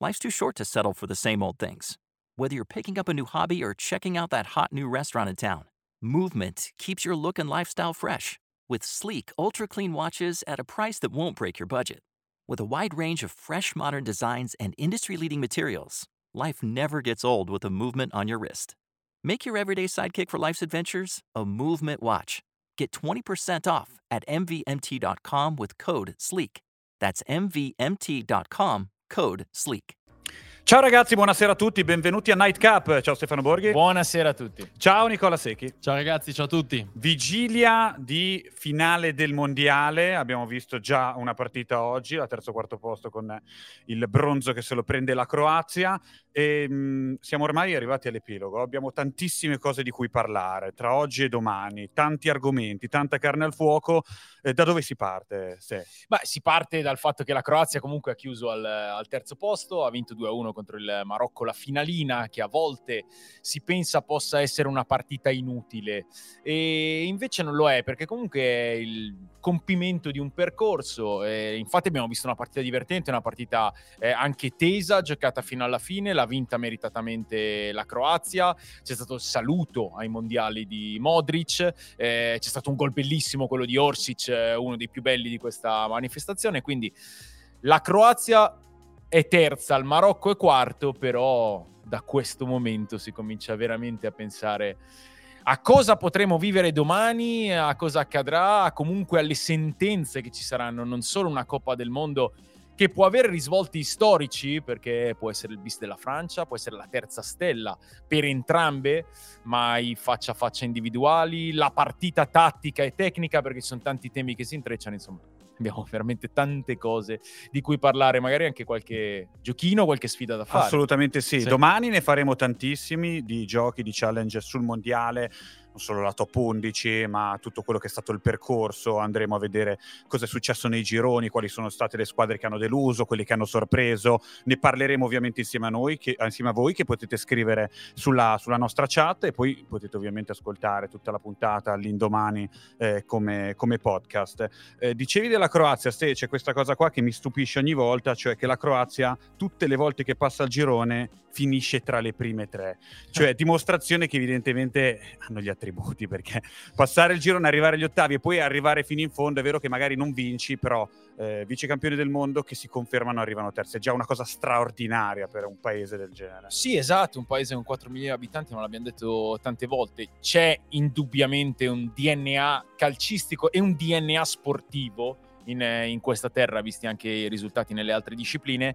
Life's too short to settle for the same old things. Whether you're picking up a new hobby or checking out that hot new restaurant in town, Movement keeps your look and lifestyle fresh with sleek, ultra clean watches at a price that won't break your budget. With a wide range of fresh, modern designs and industry leading materials, life never gets old with a movement on your wrist. Make your everyday sidekick for life's adventures a movement watch. Get 20% off at MVMT.com with code SLEEK. That's MVMT.com, code SLEEK. Ciao ragazzi, buonasera a tutti, benvenuti a Nightcap. Ciao Stefano Borghi. Buonasera a tutti. Ciao Nicola Secchi. Ciao ragazzi, ciao a tutti. Vigilia di finale del mondiale. Abbiamo visto già una partita oggi, la terzo quarto posto con il bronzo che se lo prende la Croazia. E, mh, siamo ormai arrivati all'epilogo. Abbiamo tantissime cose di cui parlare tra oggi e domani, tanti argomenti, tanta carne al fuoco. Eh, da dove si parte? Se? Beh, si parte dal fatto che la Croazia comunque ha chiuso al, al terzo posto, ha vinto 2-1 contro il Marocco la finalina, che a volte si pensa possa essere una partita inutile. E invece non lo è, perché comunque è il compimento di un percorso. E infatti abbiamo visto una partita divertente, una partita eh, anche tesa, giocata fino alla fine, l'ha vinta meritatamente la Croazia. C'è stato il saluto ai mondiali di Modric, eh, c'è stato un gol bellissimo, quello di Orsic, eh, uno dei più belli di questa manifestazione. Quindi la Croazia è terza, il Marocco è quarto, però da questo momento si comincia veramente a pensare a cosa potremo vivere domani, a cosa accadrà, comunque alle sentenze che ci saranno, non solo una Coppa del Mondo che può avere risvolti storici, perché può essere il bis della Francia, può essere la terza stella per entrambe, ma i faccia a faccia individuali, la partita tattica e tecnica, perché ci sono tanti temi che si intrecciano, insomma abbiamo veramente tante cose di cui parlare, magari anche qualche giochino, qualche sfida da fare. Assolutamente sì. sì. Domani ne faremo tantissimi di giochi, di challenge sul mondiale non solo la top 11, ma tutto quello che è stato il percorso. Andremo a vedere cosa è successo nei gironi, quali sono state le squadre che hanno deluso, quelli che hanno sorpreso. Ne parleremo ovviamente insieme a noi, che, insieme a voi, che potete scrivere sulla, sulla, nostra chat e poi potete ovviamente ascoltare tutta la puntata all'indomani eh, come, come, podcast. Eh, dicevi della Croazia, Ste, c'è questa cosa qua che mi stupisce ogni volta, cioè che la Croazia, tutte le volte che passa il girone, finisce tra le prime tre. Cioè, dimostrazione che evidentemente hanno gli attributi, perché passare il girone, arrivare agli ottavi e poi arrivare fino in fondo, è vero che magari non vinci, però eh, vice campioni del mondo che si confermano arrivano terzi. È già una cosa straordinaria per un paese del genere. Sì, esatto, un paese con 4 milioni di abitanti, non l'abbiamo detto tante volte. C'è indubbiamente un DNA calcistico e un DNA sportivo in, in questa terra, visti anche i risultati nelle altre discipline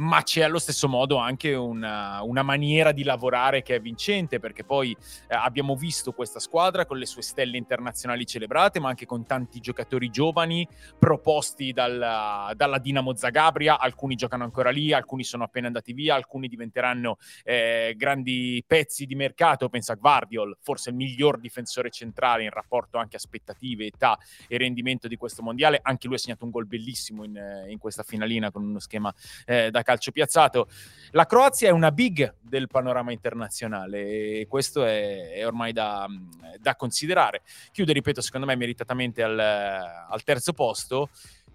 ma c'è allo stesso modo anche una, una, maniera di lavorare che è vincente, perché poi eh, abbiamo visto questa squadra con le sue stelle internazionali celebrate, ma anche con tanti giocatori giovani proposti dalla, dalla Dinamo Zagabria, alcuni giocano ancora lì, alcuni sono appena andati via, alcuni diventeranno eh, grandi pezzi di mercato, pensa a Guardiol, forse il miglior difensore centrale in rapporto anche a aspettative, età e rendimento di questo mondiale, anche lui ha segnato un gol bellissimo in, in questa finalina con uno schema eh, da calcio piazzato. La Croazia è una big del panorama internazionale e questo è, è ormai da, da, considerare. Chiude, ripeto, secondo me meritatamente al, al terzo posto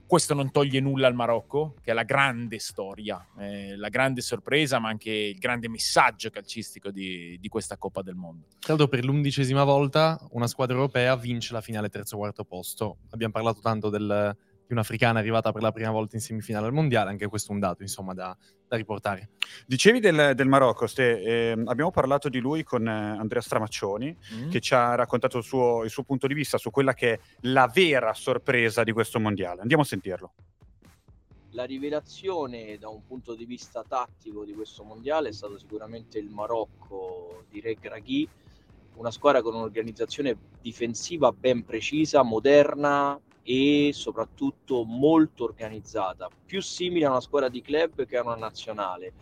questo non toglie nulla al Marocco, che è la grande storia, eh, la grande sorpresa, ma anche il grande messaggio calcistico di, di questa Coppa del Mondo. L'altro, per l'undicesima volta una squadra europea vince la finale terzo-quarto posto. Abbiamo parlato tanto del, di un'africana arrivata per la prima volta in semifinale al mondiale, anche questo è un dato insomma da, da riportare. Dicevi del, del Marocco, Ste, eh, abbiamo parlato di lui con eh, Andrea Stramaccioni mm. che ci ha raccontato il suo, il suo punto di vista su quella che è la vera sorpresa di questo mondiale. Andiamo a sentirlo. La rivelazione da un punto di vista tattico di questo mondiale è stato sicuramente il Marocco di Re Graghi, una squadra con un'organizzazione difensiva ben precisa, moderna, e soprattutto molto organizzata, più simile a una squadra di club che a una nazionale.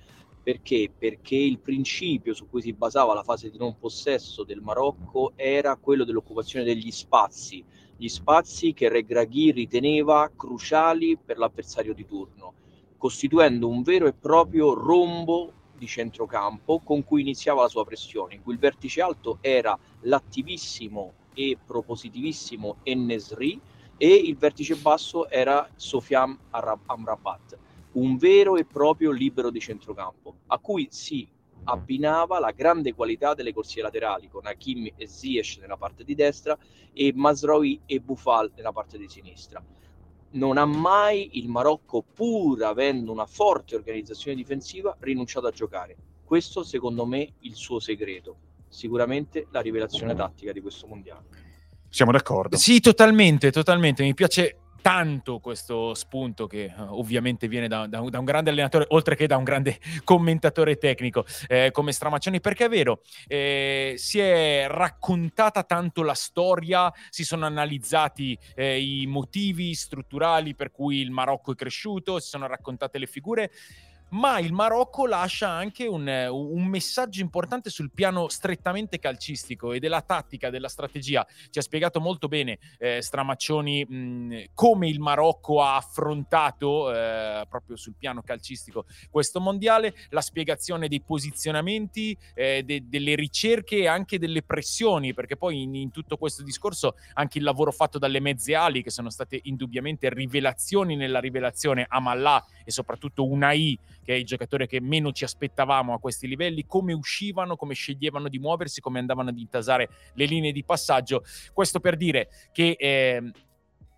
Perché? Perché il principio su cui si basava la fase di non possesso del Marocco era quello dell'occupazione degli spazi, gli spazi che Regraghi riteneva cruciali per l'avversario di turno, costituendo un vero e proprio rombo di centrocampo con cui iniziava la sua pressione, in cui il vertice alto era l'attivissimo e propositivissimo Ennesri, e il vertice basso era Sofian Amrabat. un vero e proprio libero di centrocampo, a cui si abbinava la grande qualità delle corsie laterali, con Hakim e Ziyech nella parte di destra e Masroi e Bufal nella parte di sinistra. Non ha mai il Marocco, pur avendo una forte organizzazione difensiva, rinunciato a giocare. Questo secondo me il suo segreto, sicuramente la rivelazione tattica di questo mondiale. Siamo d'accordo. Sì, totalmente, totalmente. Mi piace tanto questo spunto che uh, ovviamente viene da, da, da, un grande allenatore, oltre che da un grande commentatore tecnico eh, come Stramaccioni, perché è vero, eh, si è raccontata tanto la storia, si sono analizzati eh, i motivi strutturali per cui il Marocco è cresciuto, si sono raccontate le figure ma il Marocco lascia anche un, un, messaggio importante sul piano strettamente calcistico e della tattica, della strategia. Ci ha spiegato molto bene eh, Stramaccioni mh, come il Marocco ha affrontato eh, proprio sul piano calcistico questo mondiale, la spiegazione dei posizionamenti, eh, de, delle ricerche e anche delle pressioni, perché poi in, in tutto questo discorso anche il lavoro fatto dalle mezze ali, che sono state indubbiamente rivelazioni nella rivelazione, Amallah e soprattutto Unai che è il giocatore che meno ci aspettavamo a questi livelli, come uscivano, come sceglievano di muoversi, come andavano ad intasare le linee di passaggio. Questo per dire che eh,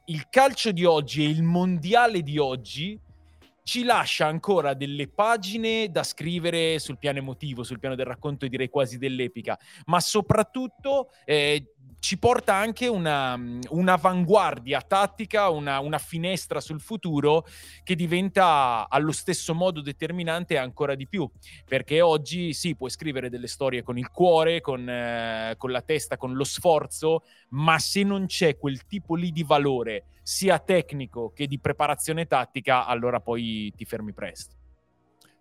il calcio di oggi e il mondiale di oggi ci lascia ancora delle pagine da scrivere sul piano emotivo, sul piano del racconto, direi quasi dell'epica, ma soprattutto eh, ci porta anche una, un'avanguardia tattica, una, una, finestra sul futuro che diventa allo stesso modo determinante ancora di più, perché oggi sì, puoi scrivere delle storie con il cuore, con, eh, con la testa, con lo sforzo, ma se non c'è quel tipo lì di valore, sia tecnico che di preparazione tattica, allora poi ti fermi presto.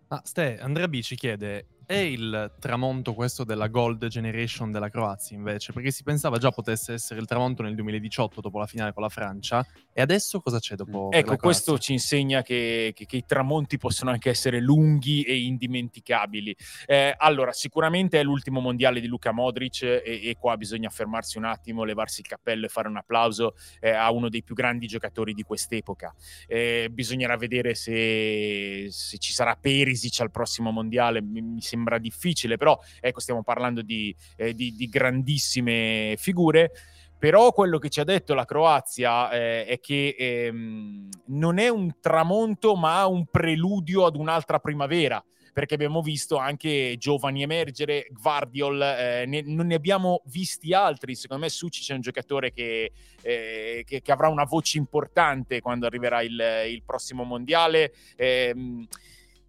Ah, Ste, Andrea B ci chiede, è il tramonto questo della Gold Generation della Croazia invece? Perché si pensava già potesse essere il tramonto nel 2018 dopo la finale con la Francia e adesso cosa c'è dopo? Ecco, questo ci insegna che, che, che, i tramonti possono anche essere lunghi e indimenticabili. Eh, allora, sicuramente è l'ultimo mondiale di Luca Modric e, e, qua bisogna fermarsi un attimo, levarsi il cappello e fare un applauso eh, a uno dei più grandi giocatori di quest'epoca. Eh, bisognerà vedere se, se, ci sarà Perisic al prossimo mondiale, mi, mi sembra sembra difficile, però ecco, stiamo parlando di, eh, di, di grandissime figure. Però quello che ci ha detto la Croazia eh, è che ehm, non è un tramonto, ma un preludio ad un'altra primavera perché abbiamo visto anche giovani emergere, Guardiol, eh, ne, non ne abbiamo visti altri, secondo me Sucic è un giocatore che, eh, che, che, avrà una voce importante quando arriverà il, il prossimo mondiale. Eh,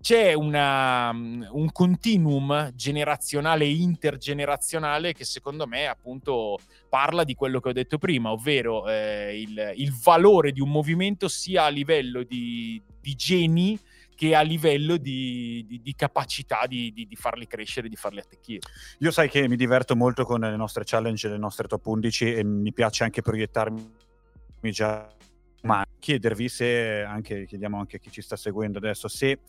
c'è una, un continuum generazionale e intergenerazionale che secondo me appunto parla di quello che ho detto prima, ovvero eh, il, il, valore di un movimento sia a livello di, di geni che a livello di, di, di capacità di, di, farli crescere, di farli attecchire. Io sai che mi diverto molto con le nostre challenge, le nostre top 11 e mi piace anche proiettarmi già, ma chiedervi se, anche, chiediamo anche a chi ci sta seguendo adesso, se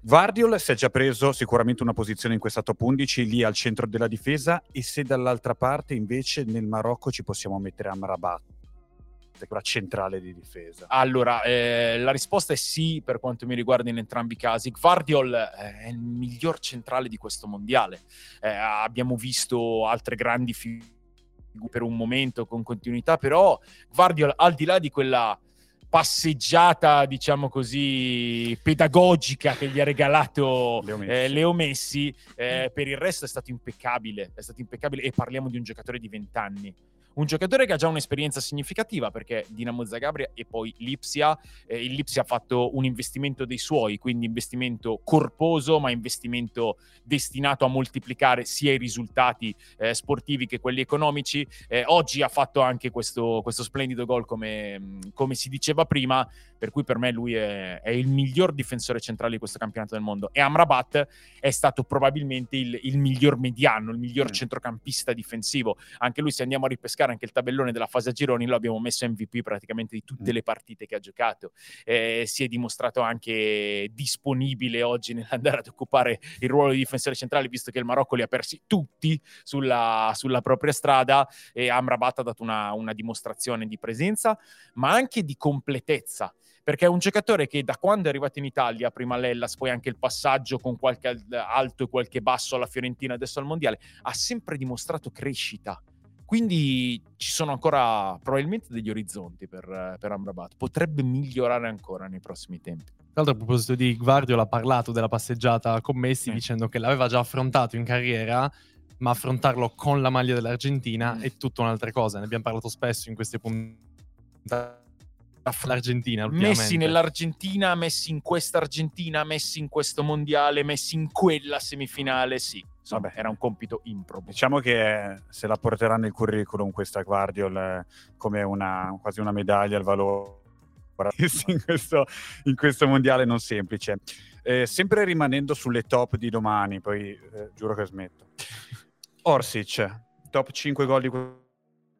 Vardiol si è già preso sicuramente una posizione in questa top 11 lì al centro della difesa e se dall'altra parte invece nel Marocco ci possiamo mettere Amrabat quella centrale di difesa? Allora, eh, la risposta è sì per quanto mi riguarda in entrambi i casi. Guardiol eh, è il miglior centrale di questo mondiale. Eh, abbiamo visto altre grandi figure per un momento con continuità, però Guardiol al di là di quella passeggiata, diciamo così, pedagogica che gli ha regalato Leo Messi, eh, Leo Messi eh, per il resto è stato impeccabile, è stato impeccabile e parliamo di un giocatore di 20 anni un giocatore che ha già un'esperienza significativa perché Dinamo Zagabria e poi Lipsia, eh, il Lipsia ha fatto un investimento dei suoi, quindi investimento corposo ma investimento destinato a moltiplicare sia i risultati eh, sportivi che quelli economici. Eh, oggi ha fatto anche questo, questo splendido gol come, come, si diceva prima, per cui per me lui è, è, il miglior difensore centrale di questo campionato del mondo e Amrabat è stato probabilmente il, il miglior mediano, il miglior mm. centrocampista difensivo. Anche lui se andiamo a ripescare anche il tabellone della fase a gironi, lo abbiamo messo MVP praticamente di tutte mm. le partite che ha giocato. Eh, si è dimostrato anche disponibile oggi nell'andare ad occupare il ruolo di difensore centrale, visto che il Marocco li ha persi tutti sulla, sulla propria strada e Amrabat ha dato una, una dimostrazione di presenza, ma anche di completezza perché è un giocatore che da quando è arrivato in Italia, prima l'Ellas, poi anche il passaggio con qualche alto e qualche basso alla Fiorentina, adesso al Mondiale, ha sempre dimostrato crescita. Quindi ci sono ancora probabilmente degli orizzonti per, per Amrabat. Potrebbe migliorare ancora nei prossimi tempi. Tra l'altro, a proposito di Guardiola, ha parlato della passeggiata con Messi, mm. dicendo che l'aveva già affrontato in carriera, ma affrontarlo con la maglia dell'Argentina mm. è tutta un'altra cosa. Ne abbiamo parlato spesso in queste puntate l'Argentina. Messi nell'Argentina, messi in questa Argentina, messi in questo mondiale, messi in quella semifinale, sì. Insomma, era un compito improbo. Diciamo che se la porterà nel curriculum questa Guardiol come una, quasi una medaglia al valore in questo, in questo mondiale non semplice. Eh, sempre rimanendo sulle top di domani, poi eh, giuro che smetto. Orsic, top 5 gol di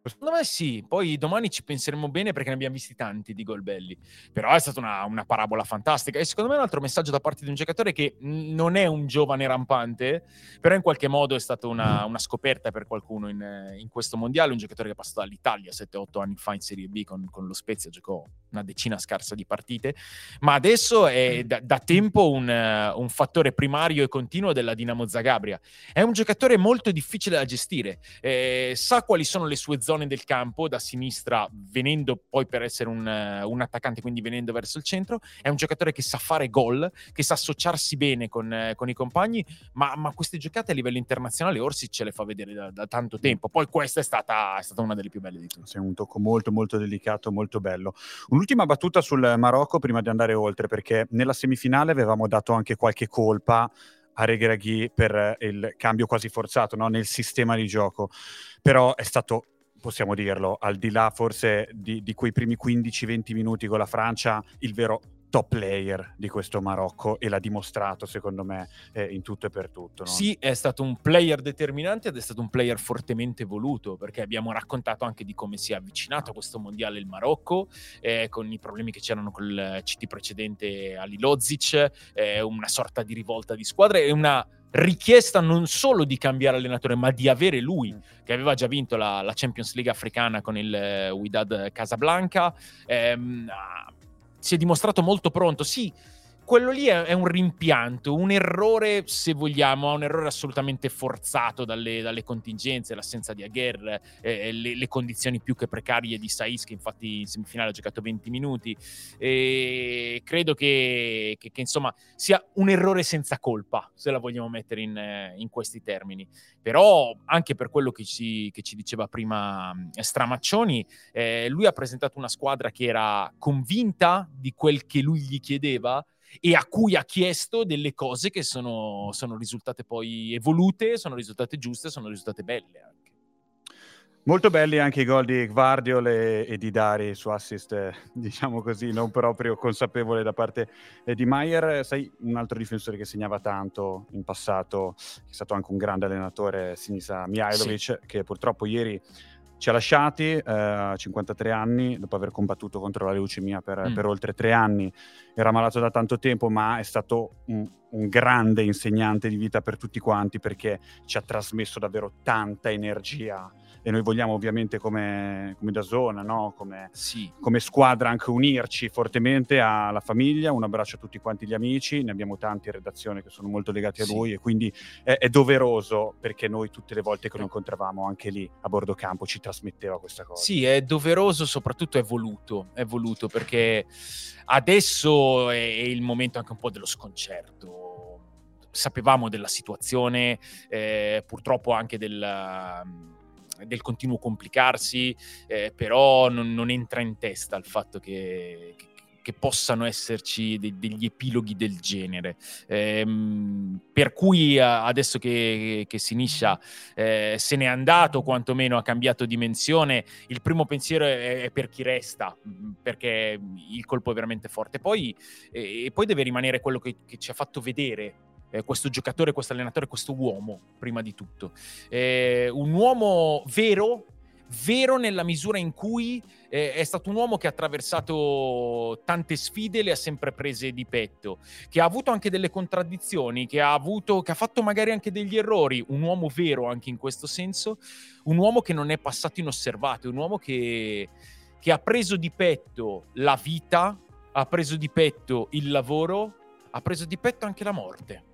Secondo me sì, poi domani ci penseremo bene perché ne abbiamo visti tanti di gol belli. Però è stata una, una, parabola fantastica. E secondo me un altro messaggio da parte di un giocatore che non è un giovane rampante, però in qualche modo è stata una, una scoperta per qualcuno in, in, questo mondiale. Un giocatore che è passato dall'Italia 7-8 anni fa in Serie B con, con, lo Spezia, giocò una decina scarsa di partite, ma adesso è da, da tempo un, un, fattore primario e continuo della Dinamo Zagabria. È un giocatore molto difficile da gestire, eh, sa quali sono le sue zone zone del campo da sinistra, venendo poi per essere un, un, attaccante, quindi venendo verso il centro. È un giocatore che sa fare gol, che sa associarsi bene con, con i compagni, ma, ma, queste giocate a livello internazionale Orsi ce le fa vedere da, da tanto tempo. Poi questa è stata, è stata, una delle più belle di tutte. Sì, un tocco molto molto delicato, molto bello. Un'ultima battuta sul Marocco prima di andare oltre, perché nella semifinale avevamo dato anche qualche colpa a Regraghi per il cambio quasi forzato no? nel sistema di gioco, però è stato possiamo dirlo, al di là forse di, di quei primi 15-20 minuti con la Francia, il vero top player di questo Marocco e l'ha dimostrato secondo me eh, in tutto e per tutto. No? Sì, è stato un player determinante ed è stato un player fortemente voluto perché abbiamo raccontato anche di come si è avvicinato a questo mondiale il Marocco eh, con i problemi che c'erano col CT precedente Ali Lozic, eh, una sorta di rivolta di squadra e una richiesta non solo di cambiare allenatore, ma di avere lui, mm. che aveva già vinto la, la Champions League africana con il uh, Wydad Casablanca. Ehm, si è dimostrato molto pronto. Sì, quello lì è, un rimpianto, un errore, se vogliamo, un errore assolutamente forzato dalle, dalle contingenze, l'assenza di Aguer, eh, le, le, condizioni più che precarie di Saiz, che infatti in semifinale ha giocato 20 minuti. E credo che, che, che, insomma sia un errore senza colpa, se la vogliamo mettere in, in questi termini. Però anche per quello che ci, che ci diceva prima eh, Stramaccioni, eh, lui ha presentato una squadra che era convinta di quel che lui gli chiedeva e a cui ha chiesto delle cose che sono, sono risultate poi evolute, sono risultate giuste, sono risultate belle anche. Molto belli anche i gol di Guardiol e, e, di Dari su assist, eh, diciamo così, non proprio consapevole da parte eh, di Maier. Sai, un altro difensore che segnava tanto in passato, che è stato anche un grande allenatore, Sinisa Mihailovic, sì. che purtroppo ieri ci ha lasciati eh, a 53 anni, dopo aver combattuto contro la leucemia per, mm. per, oltre tre anni. Era malato da tanto tempo, ma è stato un, un, grande insegnante di vita per tutti quanti perché ci ha trasmesso davvero tanta energia e noi vogliamo ovviamente come, come da zona, no? come, sì. come, squadra anche unirci fortemente alla famiglia, un abbraccio a tutti quanti gli amici, ne abbiamo tanti in redazione che sono molto legati a sì. lui e quindi è, è, doveroso perché noi tutte le volte che lo incontravamo anche lì a bordo campo ci trasmetteva questa cosa. Sì, è doveroso, soprattutto è voluto, è voluto perché adesso è il momento anche un po' dello sconcerto sapevamo della situazione, eh, purtroppo anche del, del continuo complicarsi, eh, però non, non, entra in testa il fatto che, che possano esserci de- degli epiloghi del genere. Ehm, per cui adesso che, che Siniscia eh, se n'è andato, quantomeno ha cambiato dimensione, il primo pensiero è, è per chi resta, perché il colpo è veramente forte. Poi, eh, e poi deve rimanere quello che, che ci ha fatto vedere eh, questo giocatore, questo allenatore, questo uomo, prima di tutto. Eh, un uomo vero, vero nella misura in cui eh, è stato un uomo che ha attraversato tante sfide, le ha sempre prese di petto, che ha avuto anche delle contraddizioni, che ha, avuto, che ha fatto magari anche degli errori, un uomo vero anche in questo senso, un uomo che non è passato inosservato, un uomo che, che ha preso di petto la vita, ha preso di petto il lavoro, ha preso di petto anche la morte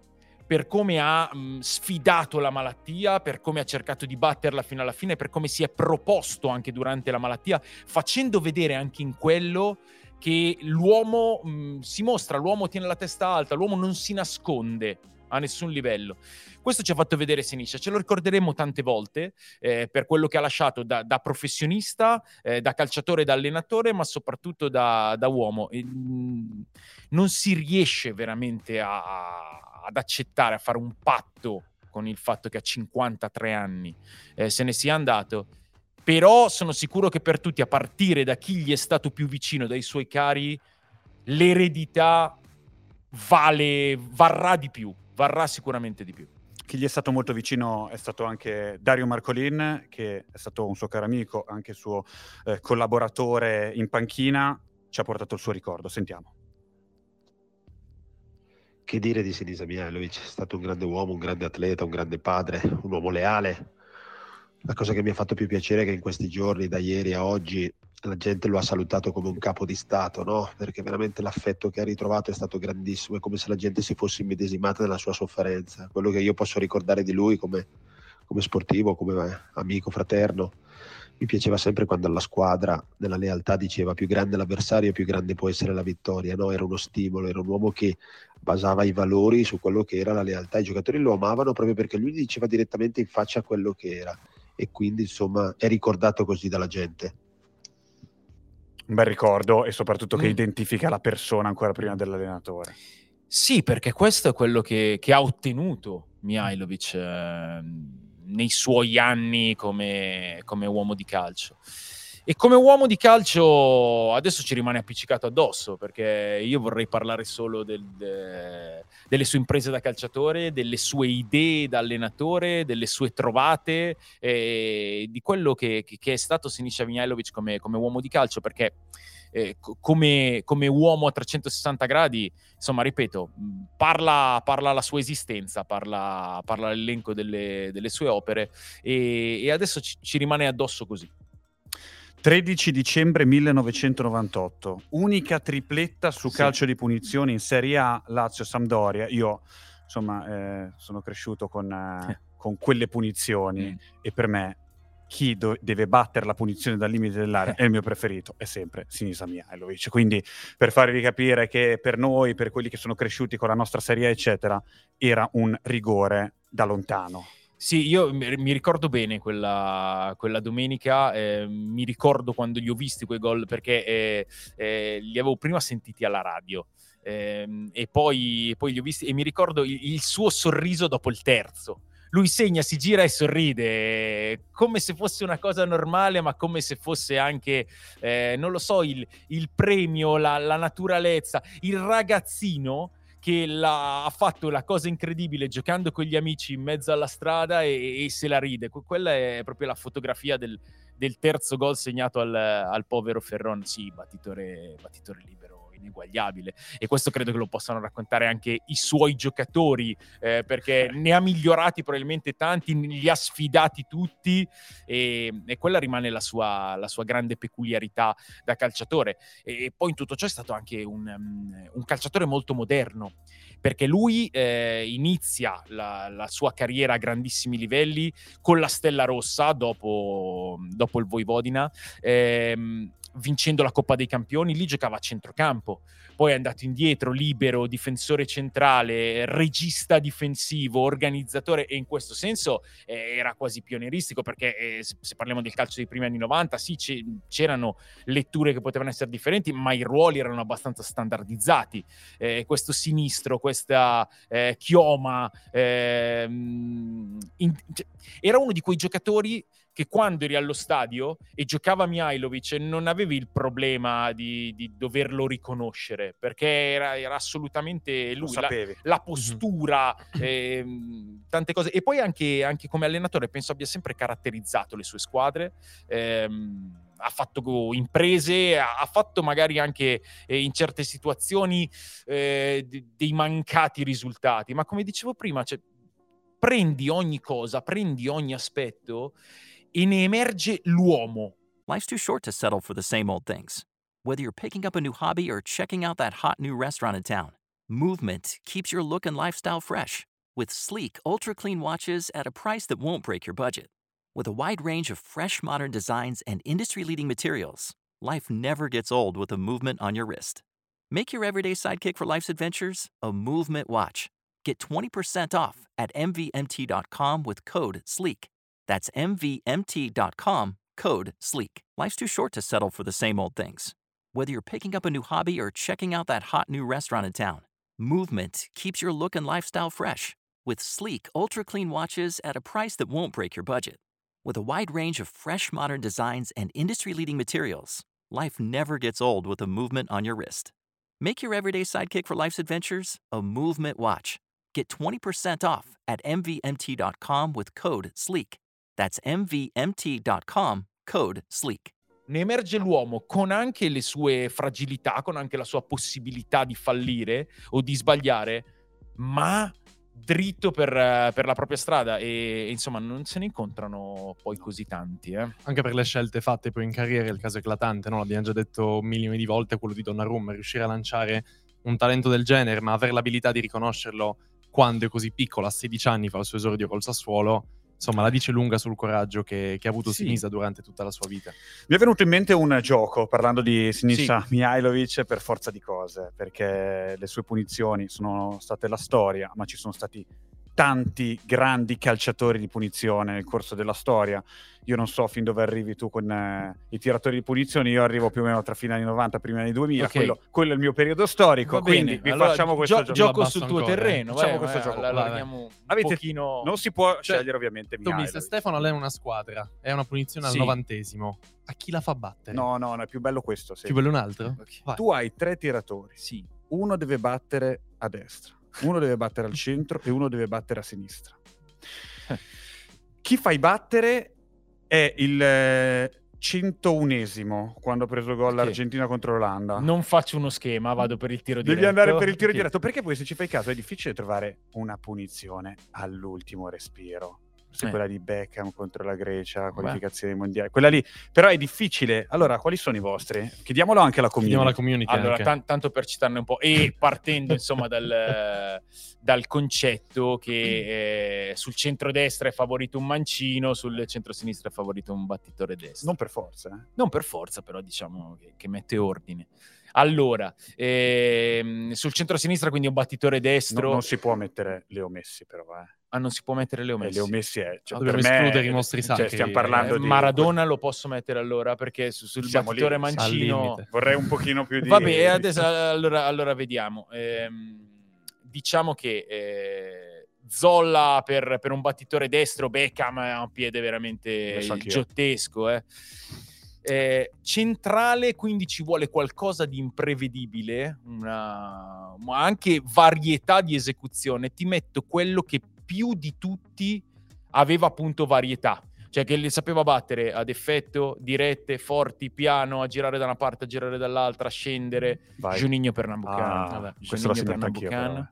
per come ha mh, sfidato la malattia, per come ha cercato di batterla fino alla fine, per come si è proposto anche durante la malattia, facendo vedere anche in quello che l'uomo mh, si mostra, l'uomo tiene la testa alta, l'uomo non si nasconde a nessun livello. Questo ci ha fatto vedere Siniscia, ce lo ricorderemo tante volte eh, per quello che ha lasciato da, da professionista, eh, da calciatore, da allenatore, ma soprattutto da, da uomo. E, mh, non si riesce veramente a, ad accettare, a fare un patto con il fatto che a 53 anni eh, se ne sia andato. Però sono sicuro che per tutti, a partire da chi gli è stato più vicino, dai suoi cari, l'eredità vale, varrà di più, varrà sicuramente di più. Chi gli è stato molto vicino è stato anche Dario Marcolin, che è stato un suo caro amico, anche suo eh, collaboratore in panchina, ci ha portato il suo ricordo. Sentiamo. Che dire di Sinisa Mihailovic? È stato un grande uomo, un grande atleta, un grande padre, un uomo leale. La cosa che mi ha fatto più piacere è che in questi giorni, da ieri a oggi, la gente lo ha salutato come un capo di Stato, no? Perché veramente l'affetto che ha ritrovato è stato grandissimo, è come se la gente si fosse immedesimata nella sua sofferenza. Quello che io posso ricordare di lui come, come sportivo, come amico, fraterno, mi piaceva sempre quando alla squadra, nella lealtà, diceva più grande l'avversario, più grande può essere la vittoria. No? Era uno stimolo, era un uomo che basava i valori su quello che era la lealtà. I giocatori lo amavano proprio perché lui diceva direttamente in faccia quello che era e quindi insomma è ricordato così dalla gente. Un bel ricordo e soprattutto che mm. identifica la persona ancora prima dell'allenatore. Sì, perché questo è quello che, che ha ottenuto Mihailovic. Eh nei suoi anni come, come uomo di calcio. E come uomo di calcio adesso ci rimane appiccicato addosso perché io vorrei parlare solo del, de, delle sue imprese da calciatore, delle sue idee da allenatore, delle sue trovate, e di quello che, che è stato Sinisa Mihailovic come, come uomo di calcio perché eh, come, come, uomo a 360 gradi, insomma, ripeto, parla, parla la sua esistenza, parla, parla l'elenco delle, delle, sue opere e, e adesso ci, ci rimane addosso così. 13 dicembre 1998, unica tripletta su sì. calcio di punizioni in Serie A Lazio-Sampdoria. Io, insomma, eh, sono cresciuto con, eh, con quelle punizioni mm. e per me chi do- deve battere la punizione dal limite dell'area è il mio preferito, è sempre Sinisa Mihailovic. Quindi per farvi capire che per noi, per quelli che sono cresciuti con la nostra Serie A, eccetera, era un rigore da lontano. Sì, io mi ricordo bene quella, quella domenica, eh, mi ricordo quando li ho visti quei gol perché eh, eh, li avevo prima sentiti alla radio. Ehm, e poi, poi, li ho visti e mi ricordo il, il suo sorriso dopo il terzo, lui segna, si gira e sorride, come se fosse una cosa normale, ma come se fosse anche, eh, non lo so, il, il premio, la, la, naturalezza, il ragazzino che ha fatto la cosa incredibile giocando con gli amici in mezzo alla strada e, e se la ride. Quella è proprio la fotografia del, del terzo gol segnato al, al povero Ferron. Sì, battitore, battitore libero ineguagliabile e questo credo che lo possano raccontare anche i suoi giocatori eh, perché ne ha migliorati probabilmente tanti, li ha sfidati tutti e, e quella rimane la sua, la sua, grande peculiarità da calciatore e, poi in tutto ciò è stato anche un, um, un calciatore molto moderno perché lui eh, inizia la, la, sua carriera a grandissimi livelli con la Stella Rossa dopo, dopo il Voivodina. Ehm, vincendo la Coppa dei Campioni, lì giocava a centrocampo, poi è andato indietro, libero, difensore centrale, regista difensivo, organizzatore e in questo senso eh, era quasi pionieristico perché eh, se, parliamo del calcio dei primi anni 90, sì c'erano letture che potevano essere differenti, ma i ruoli erano abbastanza standardizzati. Eh, questo sinistro, questa eh, chioma, ehm, in, cioè, era uno di quei giocatori che quando eri allo stadio e giocava Mihailovic non avevi il problema di, di doverlo riconoscere perché era, era assolutamente lui, la, la, mhm. postura, eh, tante cose. E poi anche, anche, come allenatore penso abbia sempre caratterizzato le sue squadre. Ehm, ha fatto imprese, ha fatto magari anche eh, in certe situazioni eh, dei mancati risultati, ma come dicevo prima, cioè, prendi ogni cosa, prendi ogni aspetto e ne emerge l'uomo. Life's too short to settle for the same old things. Whether you're picking up a new hobby or checking out that hot new restaurant in town, Movement keeps your look and lifestyle fresh with sleek, ultra clean watches at a price that won't break your budget. With a wide range of fresh, modern designs and industry leading materials, life never gets old with a movement on your wrist. Make your everyday sidekick for life's adventures a movement watch. Get 20% off at MVMT.com with code SLEEK. That's MVMT.com, code SLEEK. Life's too short to settle for the same old things. Whether you're picking up a new hobby or checking out that hot new restaurant in town, Movement keeps your look and lifestyle fresh with sleek, ultra clean watches at a price that won't break your budget. With a wide range of fresh, modern designs and industry leading materials, life never gets old with a movement on your wrist. Make your everyday sidekick for life's adventures a movement watch. Get 20% off at MVMT.com with code SLEEK. That's MVMT.com, code SLEEK. ne emerge l'uomo con anche le sue fragilità, con anche la sua possibilità di fallire o di sbagliare, ma dritto per, per la propria strada e, insomma non se ne incontrano poi così tanti. Eh. Anche per le scelte fatte poi in carriera, il caso eclatante, no? l'abbiamo già detto milioni di volte, quello di Donnarumma, riuscire a lanciare un talento del genere, ma avere l'abilità di riconoscerlo quando è così piccolo, a 16 anni fa il suo esordio col Sassuolo, insomma, la dice lunga sul coraggio che, che ha avuto sì. Sinisa durante tutta la sua vita. Mi è venuto in mente un gioco, parlando di Sinisa sì. Mihailovic, per forza di cose, perché le sue punizioni sono state la storia, ma ci sono stati tanti grandi calciatori di punizione nel corso della storia. Io non so fin dove arrivi tu con eh, i tiratori di punizioni, io arrivo più o meno tra fine anni 90 e primi anni 2000, okay. quello, quello, è il mio periodo storico, quindi vi allora, facciamo questo gio- gioco. Gioco sul tuo ancora, terreno, facciamo vai, questo vai, gioco. Allora, Avete, pochino... Non si può cioè, scegliere ovviamente Tu mi Stefano lei è una squadra, è una punizione al sì. novantesimo. A chi la fa battere? No, no, no, è più bello questo. Sì. Più bello un altro? Okay. Tu hai tre tiratori. Sì. Uno deve battere a destra, uno deve battere al centro e uno deve battere a sinistra. Chi fai battere è il eh, 101esimo quando ha preso gol l'Argentina contro l'Olanda. Non faccio uno schema, vado per il tiro Devi diretto. Devi andare per il tiro okay. diretto perché poi se ci fai caso è difficile trovare una punizione all'ultimo respiro eh. quella di Beckham contro la Grecia, qualificazione mondiale, quella lì, però è difficile. Allora, quali sono i vostri? Chiediamolo anche alla community. Alla community allora, t- tanto per citarne un po', e partendo insomma dal, dal, concetto che eh, sul centro-destra è favorito un mancino, sul centro-sinistra è favorito un battitore destro. Non per forza. Eh? Non per forza, però diciamo che, che mette ordine. Allora, ehm, sul centro-sinistra quindi un battitore destro. No, non si può mettere Leo Messi, però. Eh. Ah, non si può mettere Leo Messi. Eh, Leo Messi è. Cioè, Dobbiamo per escludere me, i mostri cioè, sacri. stiamo parlando eh, di. Maradona lo posso mettere allora perché sul, sul battitore lì, mancino. Vorrei un pochino più di. Vabbè, adesso allora, allora vediamo. Ehm, diciamo che. Eh, Zolla per, per, un battitore destro, Beckham ha un piede veramente giottesco. Eh. Eh, centrale, quindi ci vuole qualcosa di imprevedibile, una, ma anche varietà di esecuzione. Ti metto quello che più di tutti aveva appunto varietà, cioè che le sapeva battere ad effetto, dirette, forti, piano, a girare da una parte, a girare dall'altra, a scendere. Vai. Juninho Pernambucano. Ah, Vabbè, questo l'ho Pernambucano.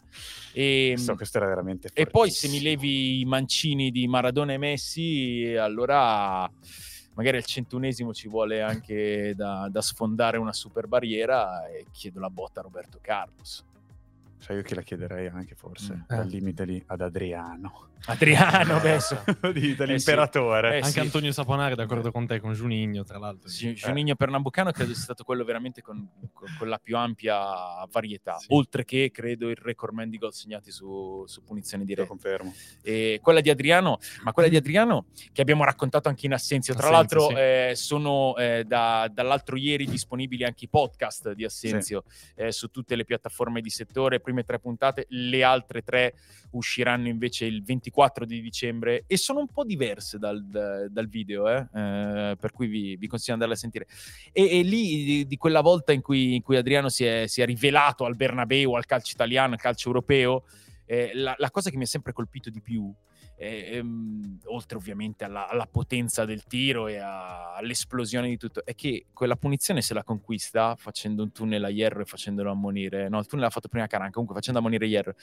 E, questo, questo era veramente e poi se mi levi i mancini di Maradona e Messi, allora magari al centunesimo ci vuole anche da, da, sfondare una super barriera e chiedo la botta a Roberto Carlos. Sai io che la chiederei anche forse, mm. al limite lì, ad Adriano. Adriano adesso dell'imperatore. Eh sì. eh Anche sì. Antonio Saponari d'accordo con te, con Giunigno tra l'altro. Sì, Giunigno Pernambucano credo sia stato quello veramente con, con, con la più ampia varietà, sì. oltre che credo il record man di gol segnati su, su punizioni dirette. Lo confermo. E quella di Adriano, ma quella di Adriano che abbiamo raccontato anche in Assenzio, tra Assenzio, l'altro eh, sono eh, da, dall'altro ieri disponibili anche i podcast di Assenzio eh, su tutte le piattaforme di settore, prime tre puntate, le altre tre usciranno invece il 24 di dicembre e sono un po' diverse dal, dal video, eh? Eh, per cui vi, vi, consiglio di andarle a sentire. E, e lì, di, di, quella volta in cui, in cui Adriano si è, si è, rivelato al Bernabeu, al calcio italiano, al calcio europeo, eh, la, la cosa che mi ha sempre colpito di più eh, ehm, oltre ovviamente alla, alla, potenza del tiro e a, all'esplosione di tutto, è che quella punizione se la conquista facendo un tunnel a Hierro e facendolo ammonire. No, il tunnel l'ha fatto prima Caran, comunque facendo ammonire Hierro.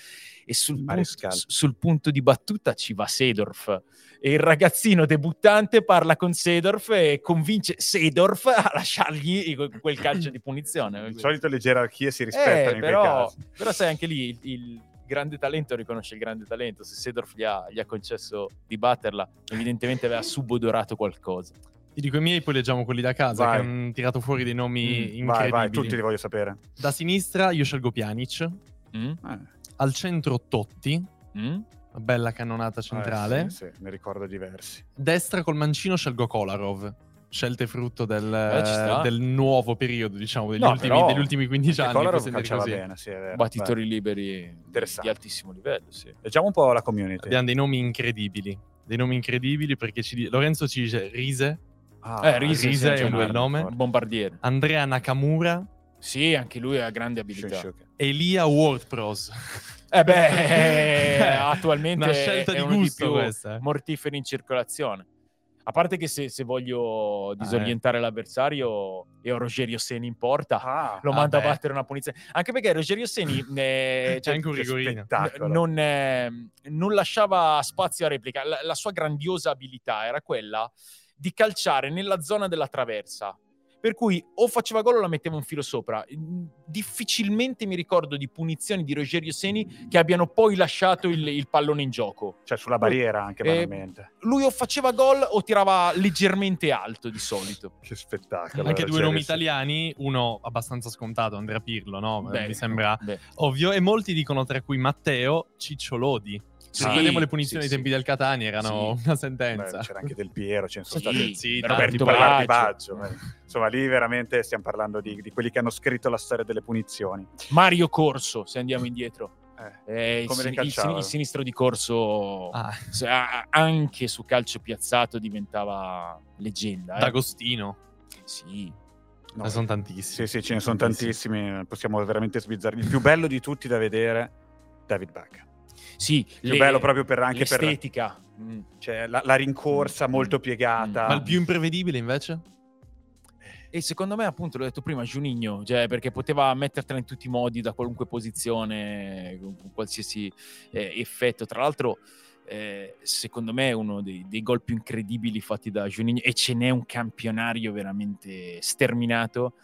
E sul punto, sul punto, di battuta ci va Sedorf. E il ragazzino debuttante parla con Sedorf e convince Sedorf a lasciargli quel calcio di punizione. Di solito le gerarchie si rispettano eh, però, però sai anche lì il, il grande talento riconosce il grande talento. Se Sedorf gli ha, gli ha concesso di batterla, evidentemente aveva subodorato qualcosa. Ti dico i miei, poi leggiamo quelli da casa vai. che hanno tirato fuori dei nomi mm, incredibili. Vai, vai, tutti li voglio sapere. Da sinistra io scelgo Pjanic. Mm. Eh. Al centro Totti. Mm. Una bella cannonata centrale. Eh, sì, sì, ne ricordo diversi. Destra col mancino scelgo Kolarov scelte frutto del, eh, del, nuovo periodo, diciamo, degli, no, ultimi, però, degli ultimi 15 anni. Color calciava bene, sì, è vero. Battitori Beh. liberi di altissimo livello, sì. Leggiamo un po' la community. Abbiamo dei nomi incredibili, dei nomi incredibili perché ci, Lorenzo ci dice Rise. Ah, eh, Rise, Rise è un bel nome. Bombardiere. Andrea Nakamura. Sì, anche lui ha grandi abilità. Elia WordPros. Eh beh, attualmente Una scelta è di uno gusto di più questa. Eh. mortiferi in circolazione. A parte che se, se voglio disorientare ah, eh. l'avversario e ho Rogerio Seni in porta, ah, lo mando ah, a battere una punizione. Anche perché Rogerio Seni eh, cioè. N- non, eh, non, lasciava spazio a replica. La, la sua grandiosa abilità era quella di calciare nella zona della traversa per cui o faceva gol o la metteva un filo sopra. Difficilmente mi ricordo di punizioni di Rogerio Seni che abbiano poi lasciato il, il pallone in gioco. Cioè sulla barriera anche eh, banalmente. Lui o faceva gol o tirava leggermente alto di solito. Che spettacolo. Anche due nomi italiani, uno abbastanza scontato, Andrea Pirlo, no? Beh, mi sembra beh. ovvio. E molti dicono tra cui Matteo Cicciolodi se sì, ricordiamo le punizioni sì, ai tempi sì. del Catania erano una sentenza. Beh, c'era anche del Piero, ce ne sono stati sì, Roberto Baggio. Baggio. Eh. Insomma, lì veramente stiamo parlando di, di, quelli che hanno scritto la storia delle punizioni. Mario Corso, se andiamo indietro. Eh, eh, come il, il, il, sinistro di Corso ah. anche su calcio piazzato diventava leggenda. Eh. D'Agostino. Sì. No, ne sono tantissimi. Sì, sì, ce ne sono tantissimi. Possiamo veramente sbizzarri. Il più bello di tutti da vedere, David Bacca. Sì, più le, bello proprio per anche l'estetica. per mm. cioè, la, la, rincorsa mm. molto piegata. Ma il più imprevedibile invece? E secondo me, appunto, l'ho detto prima, Juninho, cioè, perché poteva mettertela in tutti i modi, da qualunque posizione, con qualsiasi eh, effetto. Tra l'altro, eh, secondo me è uno dei, dei, gol più incredibili fatti da Juninho e ce n'è un campionario veramente sterminato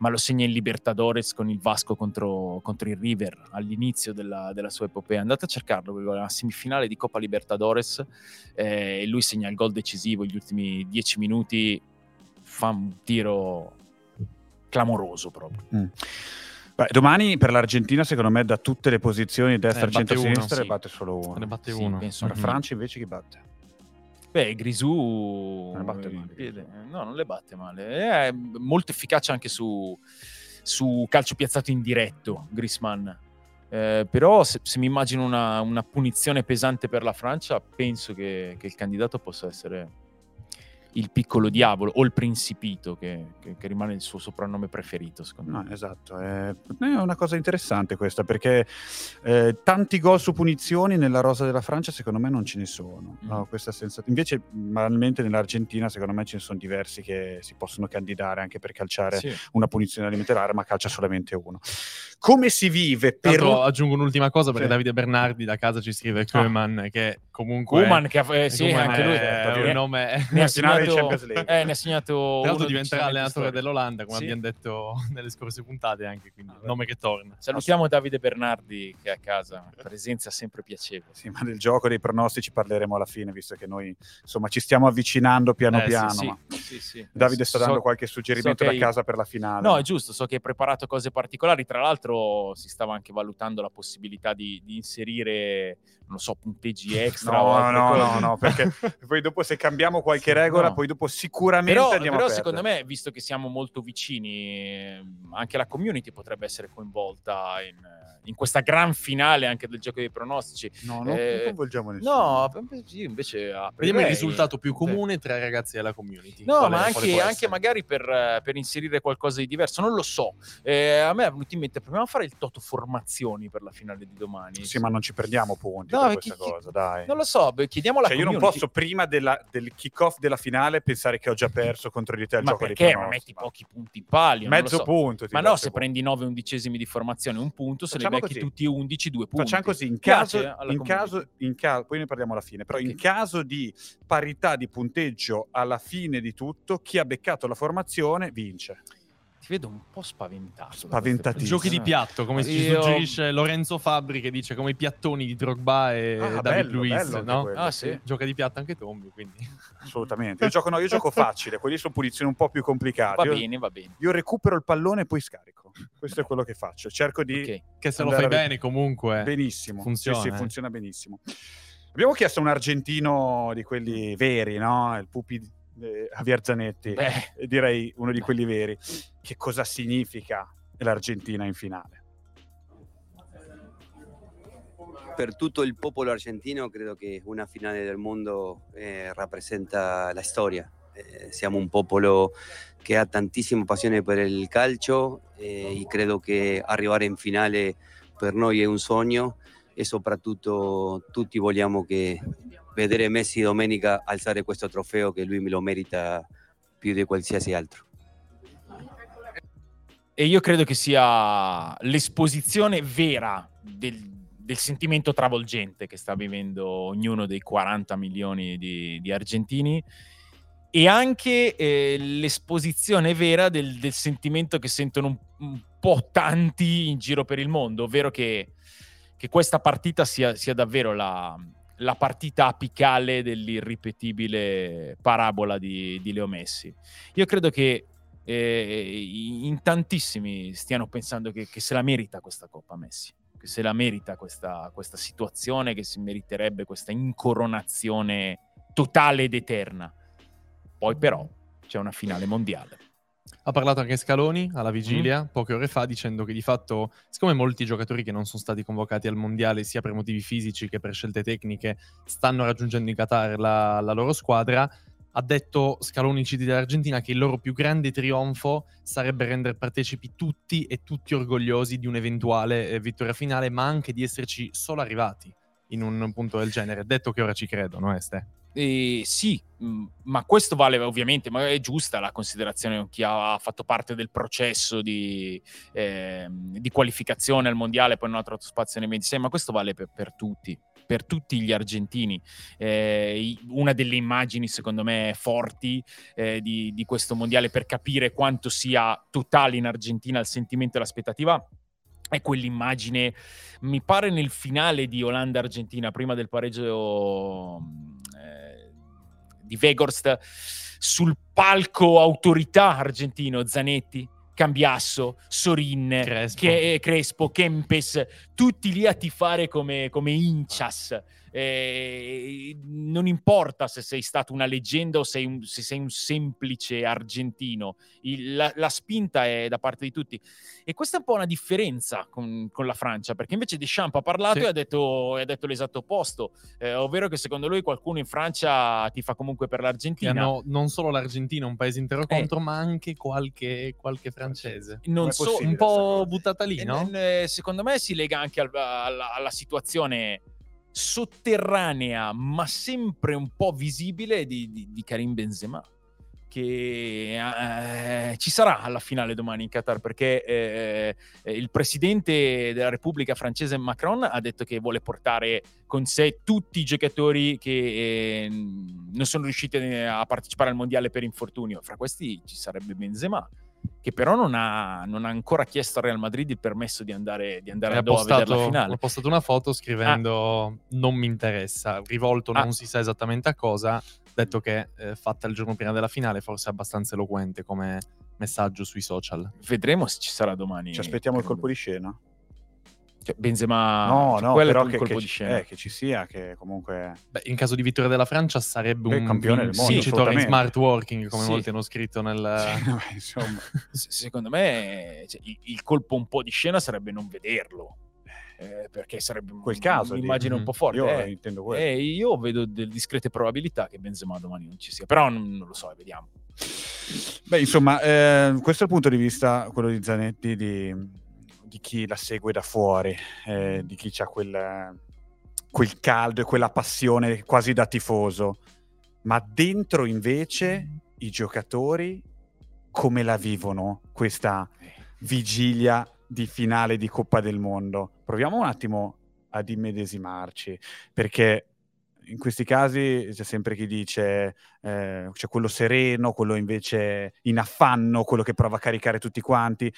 ma lo segna in Libertadores con il Vasco contro, contro il River all'inizio della, della, sua epopea. Andate a cercarlo, una semifinale di Coppa Libertadores eh, e lui segna il gol decisivo gli ultimi dieci minuti, fa un tiro clamoroso proprio. Mm. Beh, domani per l'Argentina, secondo me, da tutte le posizioni destra, eh, centro, sinistra, sì. ne batte solo uno. Ne batte uno. Penso. Per mm-hmm. Francia invece chi batte? Beh, Grisù non batte male. Piede, no, non le batte male. È molto efficace anche su, su calcio piazzato indiretto, Grisman. Eh, però se, se, mi immagino una, una, punizione pesante per la Francia, penso che, che il candidato possa essere il piccolo diavolo o il principito che, che, che, rimane il suo soprannome preferito secondo no, me esatto è, una cosa interessante questa perché eh, tanti gol su punizioni nella rosa della Francia secondo me non ce ne sono mm. no, senza... invece banalmente nell'Argentina secondo me ce ne sono diversi che si possono candidare anche per calciare sì. una punizione alimentare ma calcia solamente uno come si vive per Tanto, aggiungo un'ultima cosa perché sì. Davide Bernardi da casa ci scrive Koeman ah. che comunque Koeman che ha, eh, sì, anche lui è, è un nome ne ha segnato, eh, ne ha segnato tra l'altro diventerà allenatore dell'Olanda come sì. abbiamo detto nelle scorse puntate anche quindi ah, nome che torna. Salutiamo Davide Bernardi che è a casa presenza sempre piacevole. Sì ma del gioco dei pronostici parleremo alla fine visto che noi insomma ci stiamo avvicinando piano eh, piano sì, sì. Sì, Davide sta so, dando qualche suggerimento so da casa per la finale. No è giusto so che hai preparato cose particolari tra l'altro si stava anche valutando la possibilità di, di inserire non so, punteggi extra. No, no, no, no, perché poi dopo se cambiamo qualche regola, no. poi dopo sicuramente però, andiamo però a secondo me, visto che siamo molto vicini, anche la community potrebbe essere coinvolta in, in questa gran finale anche del gioco dei pronostici. No, non coinvolgiamo nessuno. No, io invece Vediamo il risultato più comune tra i ragazzi della community. No, quale- ma anche, anche magari per, per inserire qualcosa di diverso, non lo so. Eh, a me è venuto in mente, proviamo a fare il toto formazioni per la finale di domani. Sì, ma non ci perdiamo punti No, per chi- questa chi- cosa, dai. Non lo so, beh, chiediamo alla Cioè, io non community. posso prima della- del kick-off della finale pensare che ho già perso contro di te il Ma gioco di perché? Ma metti pochi punti in palio. Mezzo so. punto. Ma no, se secondo. prendi 9 undicesimi di formazione, un punto, se Facciamo ne becchi così. tutti 11, due punti. Facciamo così, in caso, in caso, in ca- poi ne parliamo alla fine, però in Ok. caso di parità di punteggio alla fine di tutto, chi ha beccato la formazione vince. Vedo un po' spaventato. Spaventatissimo. Giochi di piatto, come ci Io- suggerisce Lorenzo Fabri che dice come i piattoni di Drogba e Ah, David bello, Luiz, bello no? quello, Ah, sì. Gioca di piatto anche Tommy, quindi Assolutamente. Io gioco, no, io gioco facile, quelli sono punizioni un po' più complicate. Va bene, va bene. io recupero il pallone e poi scarico. Questo è quello che faccio. Cerco di Ok. che se lo fai bene comunque. Benissimo. Funziona, Sì, sì, eh. funziona benissimo. Abbiamo chiesto a un argentino di quelli veri, no? Il pupi eh, Javier Zanetti, Beh, e direi uno di quelli veri. Che cosa significa l'Argentina in finale? per tutto il popolo argentino credo che una finale del mondo eh, rappresenta la storia. Eh, siamo un popolo che ha tantissima passione per il calcio eh, e credo che arrivare in finale per noi è un sogno e soprattutto tutti vogliamo che vedere Messi domenica alzare questo trofeo che lui me lo merita più di qualsiasi altro. e io credo che sia l'esposizione vera del, del sentimento travolgente che sta vivendo ognuno dei 40 milioni di, di argentini e anche eh, l'esposizione vera del, del sentimento che sentono un, un po' tanti in giro per il mondo, ovvero che, che questa partita sia, sia davvero la, la partita apicale dell'irripetibile parabola di, di Leo Messi. Io credo che eh, in tantissimi stiano pensando che, che se la merita questa Coppa Messi, che se la merita questa, questa situazione, che si meriterebbe questa incoronazione totale ed eterna. Poi però c'è una finale mondiale. Ha parlato anche Scaloni alla vigilia, poche ore fa, dicendo che di fatto, siccome molti giocatori che non sono stati convocati al mondiale, sia per motivi fisici che per scelte tecniche, stanno raggiungendo in Qatar la, la loro squadra, ha detto Scaloni Citi dell'Argentina che il loro più grande trionfo sarebbe rendere partecipi tutti e tutti orgogliosi di un'eventuale eh, vittoria finale, ma anche di esserci solo arrivati in un punto del genere. Detto che ora ci credo, no Este? Eh, sì, mh, ma questo vale ovviamente, ma è giusta la considerazione di chi ha fatto parte del processo di, ehm, di qualificazione al mondiale, poi non ha trovato spazio nei 26, ma questo vale per, per tutti, per tutti gli argentini. Eh, una delle immagini, secondo me, forti eh, di, di questo mondiale per capire quanto sia totale in Argentina il sentimento e l'aspettativa è quell'immagine, mi pare nel finale di Olanda-Argentina, prima del pareggio eh, di Vegorst, sul palco autorità argentino, Zanetti, Cambiasso, Sorin, Crespo. che- eh, Crespo, Kempes, tutti lì a tifare come, come incias. Eh, non importa se sei stato una leggenda o sei un- se sei un semplice argentino, il- la, la spinta è da parte di tutti. E questa è un po' una differenza con, con la Francia, perché invece Deschamps ha parlato Sì. e ha detto, e ha detto l'esatto opposto, eh, ovvero che secondo lui qualcuno in Francia tifa comunque per l'Argentina. hanno non solo l'Argentina, un paese intero Eh. contro, ma anche qualche, qualche francese. Non so, Un po' buttata lì, Eh, no? eh, secondo me si lega anche al- alla, alla situazione sotterranea, ma sempre un po' visibile di, di- di Karim Benzema. Che eh, ci sarà alla finale domani in Qatar perché eh, il presidente della Repubblica francese Macron ha detto che vuole portare con sé tutti i giocatori che eh, non sono riusciti a partecipare al mondiale per infortunio. Fra questi ci sarebbe Benzema, che però non ha, non ha ancora chiesto al Real Madrid il permesso di andare, di andare a vedere la postato, finale. ha postato una foto scrivendo non mi interessa, rivolto Ah. non si sa esattamente a cosa, detto che eh, fatta il giorno prima della finale forse è abbastanza eloquente come messaggio sui social. Vedremo se ci sarà domani. Ci aspettiamo il colpo di scena? Cioè, Benzema, no, cioè, no, quello però è il che, colpo che di ci- scena. eh, che ci sia, che comunque... Beh, in caso di vittoria della Francia sarebbe un campione del mondo, vincitore in smart working, come Sì. molti hanno scritto nel... Sì, no, insomma, Se- Secondo me cioè, il, il colpo un po' di scena sarebbe non vederlo. eh, perché sarebbe quel caso, un'immagine un po' forte. io eh. intendo quello. Eh, io vedo delle discrete probabilità che Benzema domani non ci sia, però non, non lo so, vediamo. Beh, insomma, eh, questo è il punto di vista, quello di Zanetti, di, di chi la segue da fuori, eh, di chi ha quel, quel caldo e quella passione quasi da tifoso. Ma dentro invece i giocatori come la vivono questa vigilia di finale di Coppa del Mondo? Proviamo un attimo ad immedesimarci, perché in questi casi c'è sempre chi dice eh, c'è quello sereno, quello invece in affanno, quello che prova a caricare tutti quanti,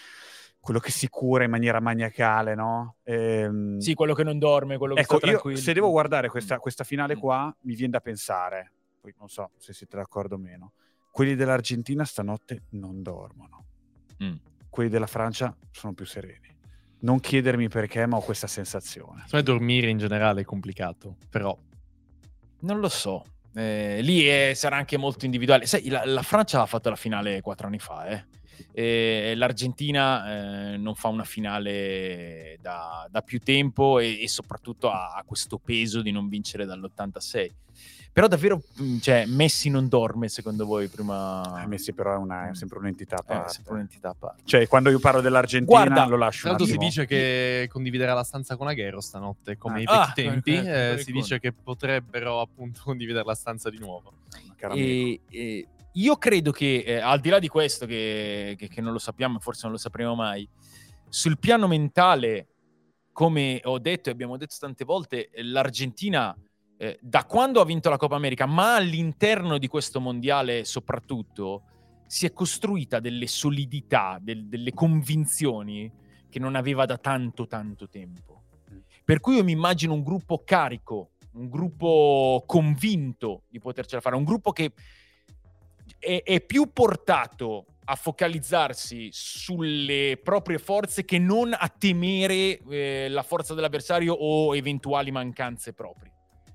quello che si cura in maniera maniacale, no? Ehm... Sì, quello che non dorme, quello che ecco, sta tranquillo. Io, se devo guardare questa, questa finale mm. qua, mi viene da pensare, poi non so se siete d'accordo o meno, quelli dell'Argentina stanotte non dormono. Mm. Quelli della Francia sono più sereni. Non chiedermi perché, ma ho questa sensazione. Cioè, dormire in generale è complicato, però non lo so. Eh, lì è, sarà anche molto individuale. Sai, la, la, Francia ha fatto la finale quattro anni fa, eh. E l'Argentina eh, non fa una finale da, da più tempo e, e soprattutto ha, ha, questo peso di non vincere dall'86. Però davvero, mm, cioè, Messi non dorme secondo voi prima... Eh, Messi però è, una, è mm. sempre un'entità a parte. È sempre un'entità a parte. Cioè, quando io parlo dell'Argentina Guarda, lo lascio l'altro si dice che condividerà la stanza con Aguero stanotte, come ah, ai vecchi ah, tempi. Eh, si dice che potrebbero appunto condividere la stanza di nuovo. E, e, io credo che, eh, al di là di questo, che, che, che non lo sappiamo, forse non lo sapremo mai, sul piano mentale, come ho detto e abbiamo detto tante volte, l'Argentina eh, da quando ha vinto la Coppa America, ma all'interno di questo mondiale soprattutto, si è costruita delle solidità, del, delle convinzioni che non aveva da tanto tanto tempo. Per cui io mi immagino un gruppo carico, un gruppo convinto di potercela fare, un gruppo che è, è più portato a focalizzarsi sulle proprie forze che non a temere eh, la forza dell'avversario o eventuali mancanze proprie.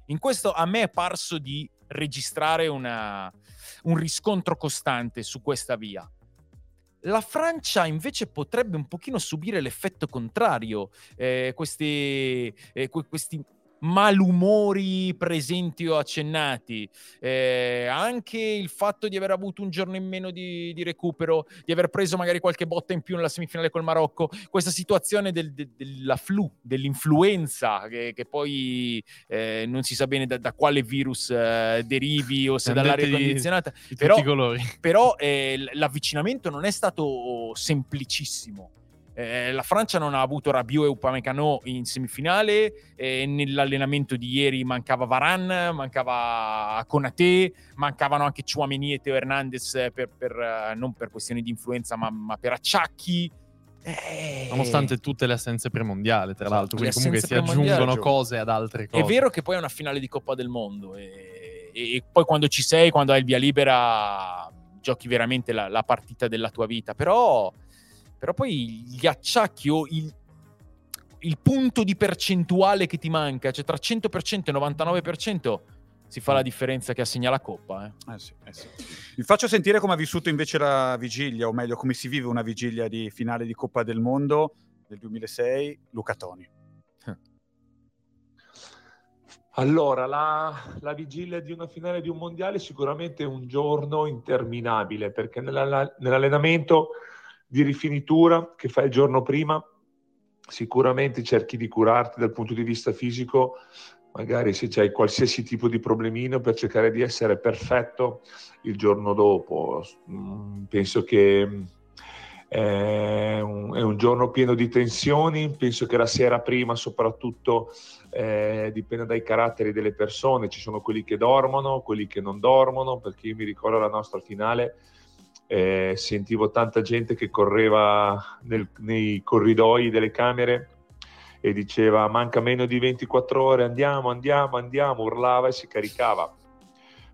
In questo a me è parso di registrare una, un riscontro costante su questa via. La Francia invece potrebbe un pochino subire l'effetto contrario, eh, questi, eh, questi malumori presenti o accennati, eh, anche il fatto di aver avuto un giorno in meno di, di, recupero, di aver preso magari qualche botta in più nella semifinale col Marocco, questa situazione del, de, della flu, dell'influenza, che, che poi eh, non si sa bene da, da quale virus eh, derivi o se dall'aria condizionata, di, di però, però eh, l'avvicinamento non è stato semplicissimo. Eh, la Francia non ha avuto Rabiot e Upamecano in semifinale, eh, nell'allenamento di ieri mancava Varane, mancava Konate, mancavano anche Chouameni e Teo Hernandez per, per, eh, non per questioni di influenza ma, ma per acciacchi. Eh... Nonostante tutte le assenze premondiali, tra l'altro, quindi comunque si aggiungono cose ad altre cose. È vero che poi è una finale di Coppa del Mondo e, e poi quando ci sei, quando hai il via libera, giochi veramente la, la partita della tua vita, però però poi gli acciacchi o il, il punto di percentuale che ti manca, cioè tra 100% e 99% si fa la differenza che assegna la coppa. Eh. Eh sì, eh sì. Vi faccio sentire come ha vissuto invece la vigilia, o meglio come si vive una vigilia di finale di Coppa del Mondo del 2006, Luca Toni. Allora, la, la, vigilia di una finale di un mondiale sicuramente è un giorno interminabile perché nella, nell'allenamento di rifinitura che fai il giorno prima, sicuramente cerchi di curarti dal punto di vista fisico, magari se c'hai qualsiasi tipo di problemino per cercare di essere perfetto il giorno dopo. Mm, penso che mm, è un, è un giorno pieno di tensioni, penso che la sera prima soprattutto eh, dipende dai caratteri delle persone, ci sono quelli che dormono, quelli che non dormono, perché io mi ricordo la nostra finale eh, sentivo tanta gente che correva nel, nei corridoi delle camere e diceva manca meno di 24 ore, andiamo, andiamo, andiamo, urlava e si caricava.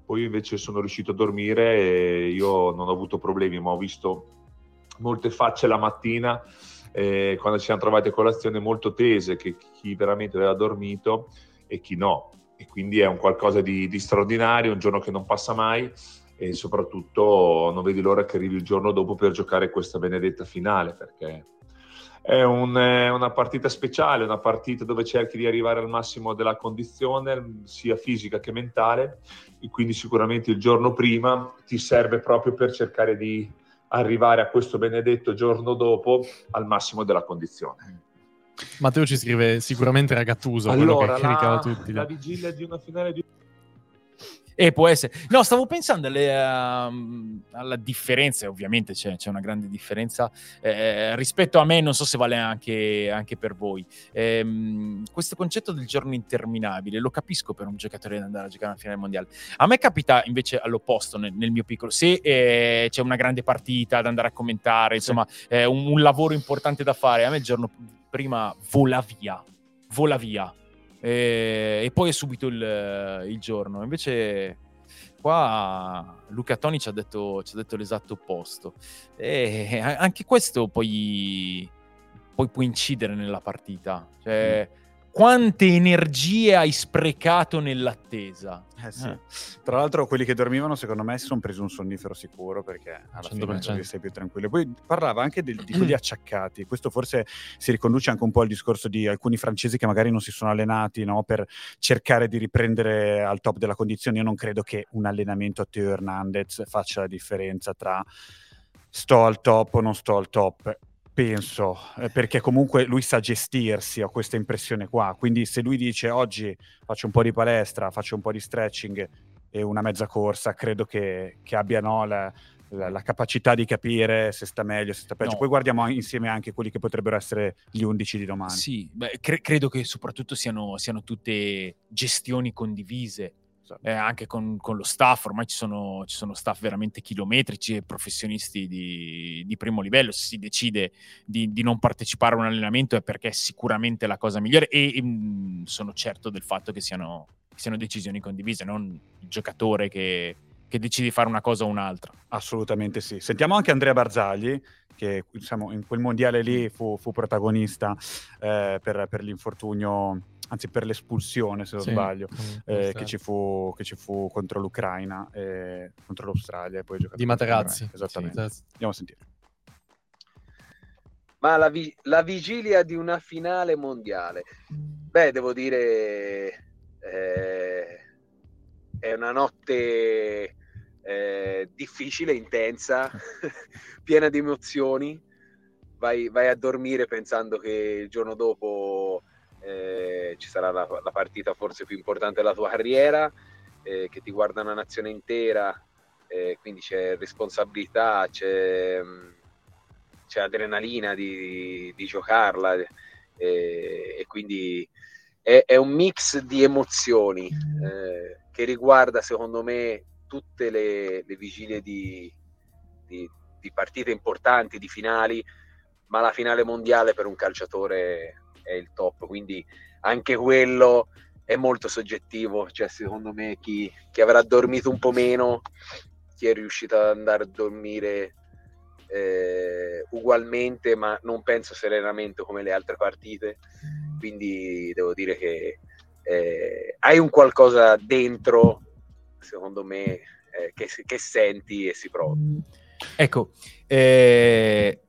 Poi invece sono riuscito a dormire e io non ho avuto problemi, ma ho visto molte facce la mattina eh, quando ci siamo trovati a colazione molto tese, che chi veramente aveva dormito e chi no. E quindi è un qualcosa di, di straordinario, un giorno che non passa mai e soprattutto non vedi l'ora che arrivi il giorno dopo per giocare questa benedetta finale perché è un, è una partita speciale, una partita dove cerchi di arrivare al massimo della condizione, sia fisica che mentale, e quindi sicuramente il giorno prima ti serve proprio per cercare di arrivare a questo benedetto giorno dopo al massimo della condizione. Matteo ci scrive sicuramente Ragattuso, quello Allora, che caricava la, tutti. la vigilia di una finale di E può essere. No, stavo pensando alle, ehm, alla differenza, ovviamente c'è, c'è una grande differenza eh, rispetto a me, non so se vale anche, anche per voi. Ehm, questo concetto del giorno interminabile lo capisco per un giocatore da andare a giocare una finale mondiale. A me capita invece all'opposto nel, nel mio piccolo. Se eh, c'è una grande partita da andare a commentare, insomma, eh, un, un lavoro importante da fare, a me il giorno prima vola via, vola via. E, e poi è subito il, il giorno. Invece qua Luca Toni ci ha detto, ci ha detto l'esatto opposto. E anche questo poi, poi può incidere nella partita. Cioè, quante energie hai sprecato nell'attesa? Eh sì. Eh. Tra l'altro, quelli che dormivano, secondo me, si sono presi un sonnifero sicuro perché alla fine 100%. così sei più tranquillo. Poi parlava anche del- di quelli acciaccati. Questo forse si riconduce anche un po' al discorso di alcuni francesi che magari non si sono allenati no, per cercare di riprendere al top della condizione. Io non credo che un allenamento a Teo Hernandez faccia la differenza tra sto al top o non sto al top. Penso, eh, perché comunque lui sa gestirsi, ho questa impressione qua. Quindi se lui dice oggi faccio un po' di palestra, faccio un po' di stretching e una mezza corsa, credo che, che abbia no, la, la- la capacità di capire se sta meglio, se sta peggio. No. Poi guardiamo insieme anche quelli che potrebbero essere gli 11 di domani. Sì, beh, cre- credo che soprattutto siano, siano tutte gestioni condivise. Eh, anche con, con lo staff, ormai ci sono, ci sono staff veramente chilometrici e professionisti di, di primo livello. Se si decide di, di non partecipare a un allenamento è perché è sicuramente la cosa migliore e, mm, sono certo del fatto che siano, che siano decisioni condivise, non il giocatore che, che decide di fare una cosa o un'altra. Assolutamente sì. Sentiamo anche Andrea Barzagli, che diciamo, in quel mondiale lì fu, fu protagonista eh, per, per l'infortunio, anzi per l'espulsione, se non Sì. sbaglio, Mm, eh, che, ci fu, che ci fu contro l'Ucraina, e contro l'Australia. E poi giocato Di Materazzi. Esattamente. Sì, Andiamo a sentire. Ma la, vi- la vigilia di una finale mondiale, beh, devo dire, eh, è una notte eh, difficile, intensa, piena di emozioni. Vai, vai a dormire pensando che il giorno dopo eh, ci sarà la, la partita forse più importante della tua carriera, eh, che ti guarda una nazione intera, eh, quindi c'è responsabilità, c'è, mh, c'è adrenalina di, di giocarla eh, e quindi è, è un mix di emozioni eh, che riguarda secondo me tutte le, le vigilie di, di- di partite importanti, di finali, ma la finale mondiale per un calciatore è il top, quindi anche quello è molto soggettivo, cioè secondo me chi, chi avrà dormito un po' meno, chi è riuscito ad andare a dormire eh, ugualmente, ma non penso serenamente come le altre partite, quindi devo dire che eh, hai un qualcosa dentro, secondo me, eh, che, che senti e si prova. Ecco, eh,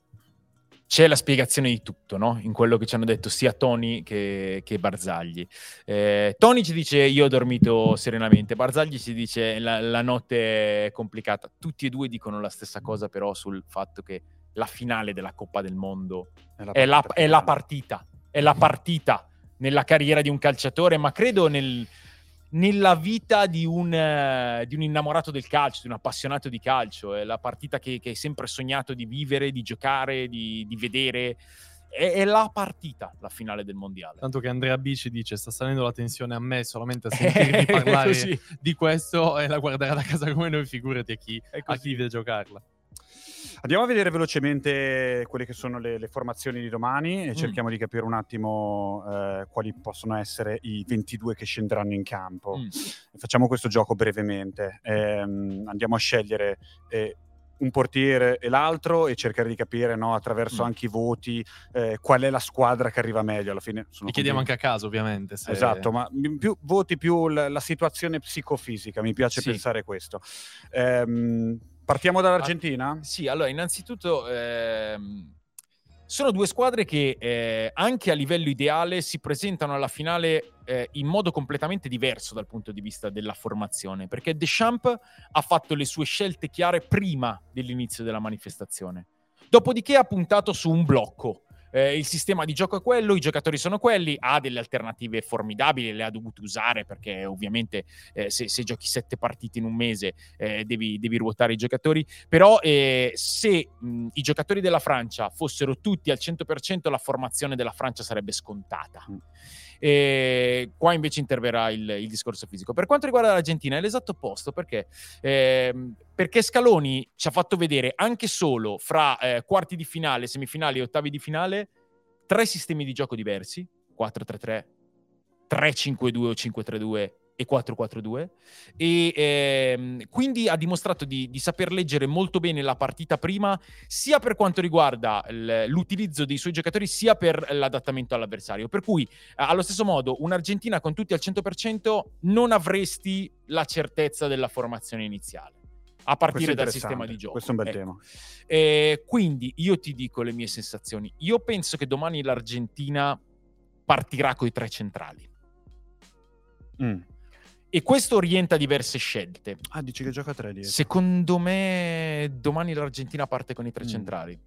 c'è la spiegazione di tutto, no? In quello che ci hanno detto sia Tony che, che Barzagli. Eh, Tony ci dice io ho dormito serenamente, Barzagli ci dice la, la notte è complicata. Tutti e due dicono la stessa cosa però sul fatto che la finale della Coppa del Mondo è la, è la partita, è la partita nella carriera di un calciatore, ma credo nel- nella vita di un, eh, di un innamorato del calcio, di un appassionato di calcio. È la partita che, che hai sempre sognato di vivere, di giocare, di, di vedere. È, è la partita, la finale del mondiale. Tanto che Andrea B ci dice sta salendo la tensione a me solamente a sentirvi parlare di questo e la guarderà da casa come noi, figurati a chi, a chi deve giocarla. Andiamo a vedere velocemente quelle che sono le, le formazioni di domani e cerchiamo di capire un attimo eh, quali possono essere i 22 che scenderanno in campo. Mm. Facciamo questo gioco brevemente. Ehm, andiamo a scegliere eh, un portiere e l'altro e cercare di capire no, attraverso Mm. anche i voti eh, qual è la squadra che arriva meglio. Alla fine sono chiediamo anche a caso, ovviamente. se- Esatto, ma più voti più l- la situazione psicofisica, mi piace Sì. pensare questo. Ehm, partiamo dall'Argentina? Sì, allora, innanzitutto, ehm, sono due squadre che eh, anche a livello ideale si presentano alla finale eh, in modo completamente diverso dal punto di vista della formazione, perché Deschamps ha fatto le sue scelte chiare prima dell'inizio della manifestazione. Dopodiché ha puntato su un blocco, eh, il sistema di gioco è quello, i giocatori sono quelli, ha delle alternative formidabili, le ha dovute usare perché ovviamente eh, se, se, giochi sette partite in un mese eh, devi, devi, ruotare i giocatori, però eh, se mh, i giocatori della Francia fossero tutti al 100% la formazione della Francia sarebbe scontata. Mm. E qua invece interverrà il, il, discorso fisico. Per quanto riguarda l'Argentina è l'esatto opposto perché, eh, perché Scaloni ci ha fatto vedere anche solo fra eh, quarti di finale, semifinali e ottavi di finale tre sistemi di gioco diversi, 4-3-3, 3-5-2 o 5-3-2 e 4-4-2 e ehm, quindi ha dimostrato di, di, saper leggere molto bene la partita prima sia per quanto riguarda l'utilizzo dei suoi giocatori sia per l'adattamento all'avversario per cui allo stesso modo un'Argentina con tutti al 100% non avresti la certezza della formazione iniziale a partire dal sistema di gioco. Questo è un bel ecco. tema. Eh, quindi io ti dico le mie sensazioni. Io penso che domani l'Argentina partirà con i tre centrali. Mm. E questo orienta diverse scelte. Ah, dici che gioca a tre dietro. Secondo me domani l'Argentina parte con i tre mm. centrali.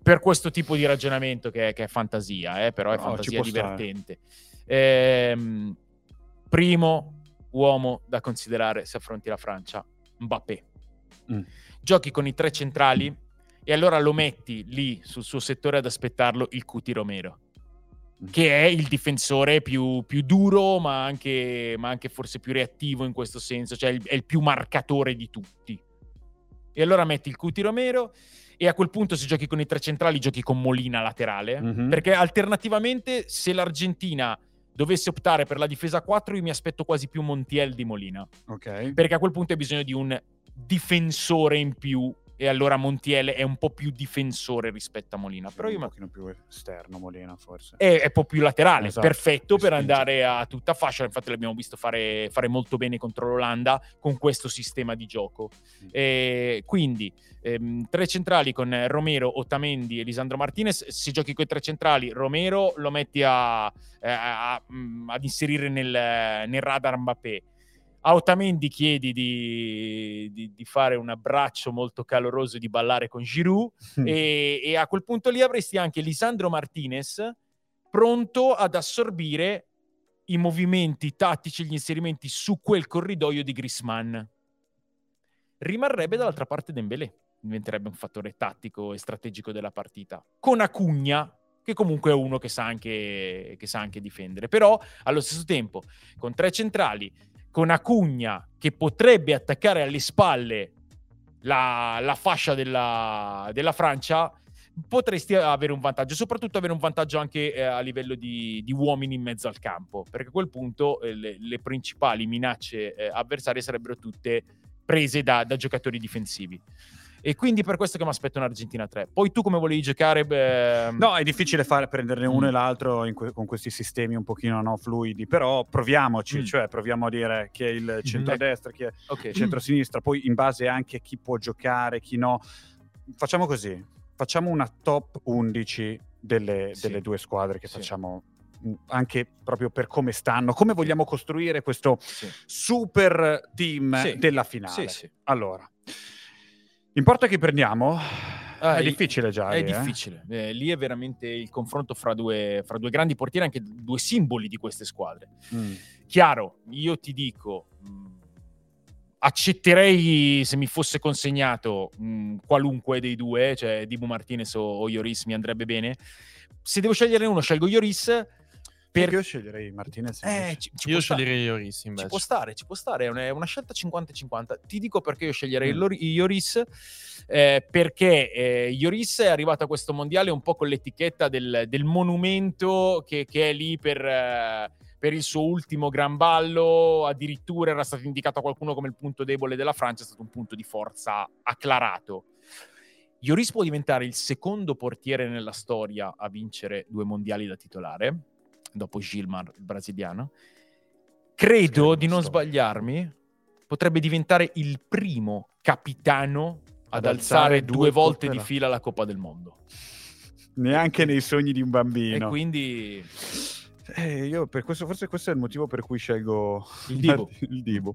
Per questo tipo di ragionamento che è, che è fantasia, eh, però è no, fantasia divertente. Ehm, primo uomo da considerare se affronti la Francia, Mbappé. Mm. Giochi con i tre centrali e allora lo metti lì sul suo settore ad aspettarlo il Cuti Romero che è il difensore più, più duro, ma anche, ma anche, forse più reattivo in questo senso, cioè il, è il più marcatore di tutti. E allora metti il Cuti Romero e a quel punto se giochi con i tre centrali giochi con Molina laterale, mm-hmm. perché alternativamente se l'Argentina dovesse optare per la difesa 4 io mi aspetto quasi più Montiel di Molina. Ok. Perché a quel punto hai bisogno di un difensore in più e allora Montiel è un po' più difensore rispetto a Molina. Però io un pochino più esterno Molina forse. È, è un po' più laterale, esatto, perfetto per andare a tutta fascia, infatti l'abbiamo visto fare, fare, molto bene contro l'Olanda con questo sistema di gioco. Mm. E quindi ehm, tre centrali con Romero, Otamendi e Lisandro Martinez, se giochi con i tre centrali Romero lo metti a, eh, a, a, mm, ad inserire nel, nel radar Mbappé a Otamendi chiedi di, di, di, fare un abbraccio molto caloroso e di ballare con Giroud e, e, a quel punto lì avresti anche Lisandro Martinez pronto ad assorbire i movimenti tattici, gli inserimenti su quel corridoio di Grisman. Rimarrebbe dall'altra parte Dembélé, diventerebbe un fattore tattico e strategico della partita. Con Acugna, che comunque è uno che sa, anche, che sa anche difendere. Però allo stesso tempo, con tre centrali, con Acugna che potrebbe attaccare alle spalle la, la fascia della, della, Francia, potresti avere un vantaggio, soprattutto avere un vantaggio anche eh, a livello di, di, uomini in mezzo al campo, perché a quel punto eh, le, le, principali minacce eh, avversarie sarebbero tutte prese da, da giocatori difensivi. E quindi per questo che mi aspetto un'Argentina 3. Poi tu come volevi giocare? Beh... No, è difficile fare, prenderne uno mm. e l'altro que- con questi sistemi un pochino no, fluidi, però proviamoci, mm. cioè proviamo a dire chi è il centro-destra, chi è okay. il centro-sinistra, poi in base anche a chi può giocare, chi no. Facciamo così, facciamo una top 11 delle, sì. delle due squadre che sì. facciamo mm, anche proprio per come stanno, come vogliamo costruire questo sì. super team della finale. Allora, Importa chi prendiamo? Ah, è difficile già. È lì, difficile. Eh? Eh, lì è veramente il confronto fra due, fra due, grandi portieri, anche due simboli di queste squadre. Mm. Chiaro, io ti dico, mh, mm, accetterei se mi fosse consegnato mh, mm, qualunque dei due, cioè Dibu Martinez o, o Ioris mi andrebbe bene. Se devo scegliere uno, scelgo Ioris per... Io sceglierei Martinez. Eh, ci, ci io sceglierei Ioris invece. Ci può stare, ci può stare, è una, è una scelta 50-50. Ti dico perché io sceglierei mm. Ioris, eh, perché eh, Ioris è arrivato a questo mondiale un po' con l'etichetta del, del monumento che, che, è lì per... Eh, per il suo ultimo gran ballo, addirittura era stato indicato a qualcuno come il punto debole della Francia, è stato un punto di forza acclarato. Ioris può diventare il secondo portiere nella storia a vincere due mondiali da titolare dopo Gilmar, il brasiliano. Credo di non sbagliarmi, potrebbe diventare il primo capitano ad, ad alzare, alzare, due, volte di fila la Coppa del Mondo. neanche nei sogni di un E bambino. quindi Eh, io per questo, forse questo è il motivo per cui scelgo Il Dibu. il Dibu.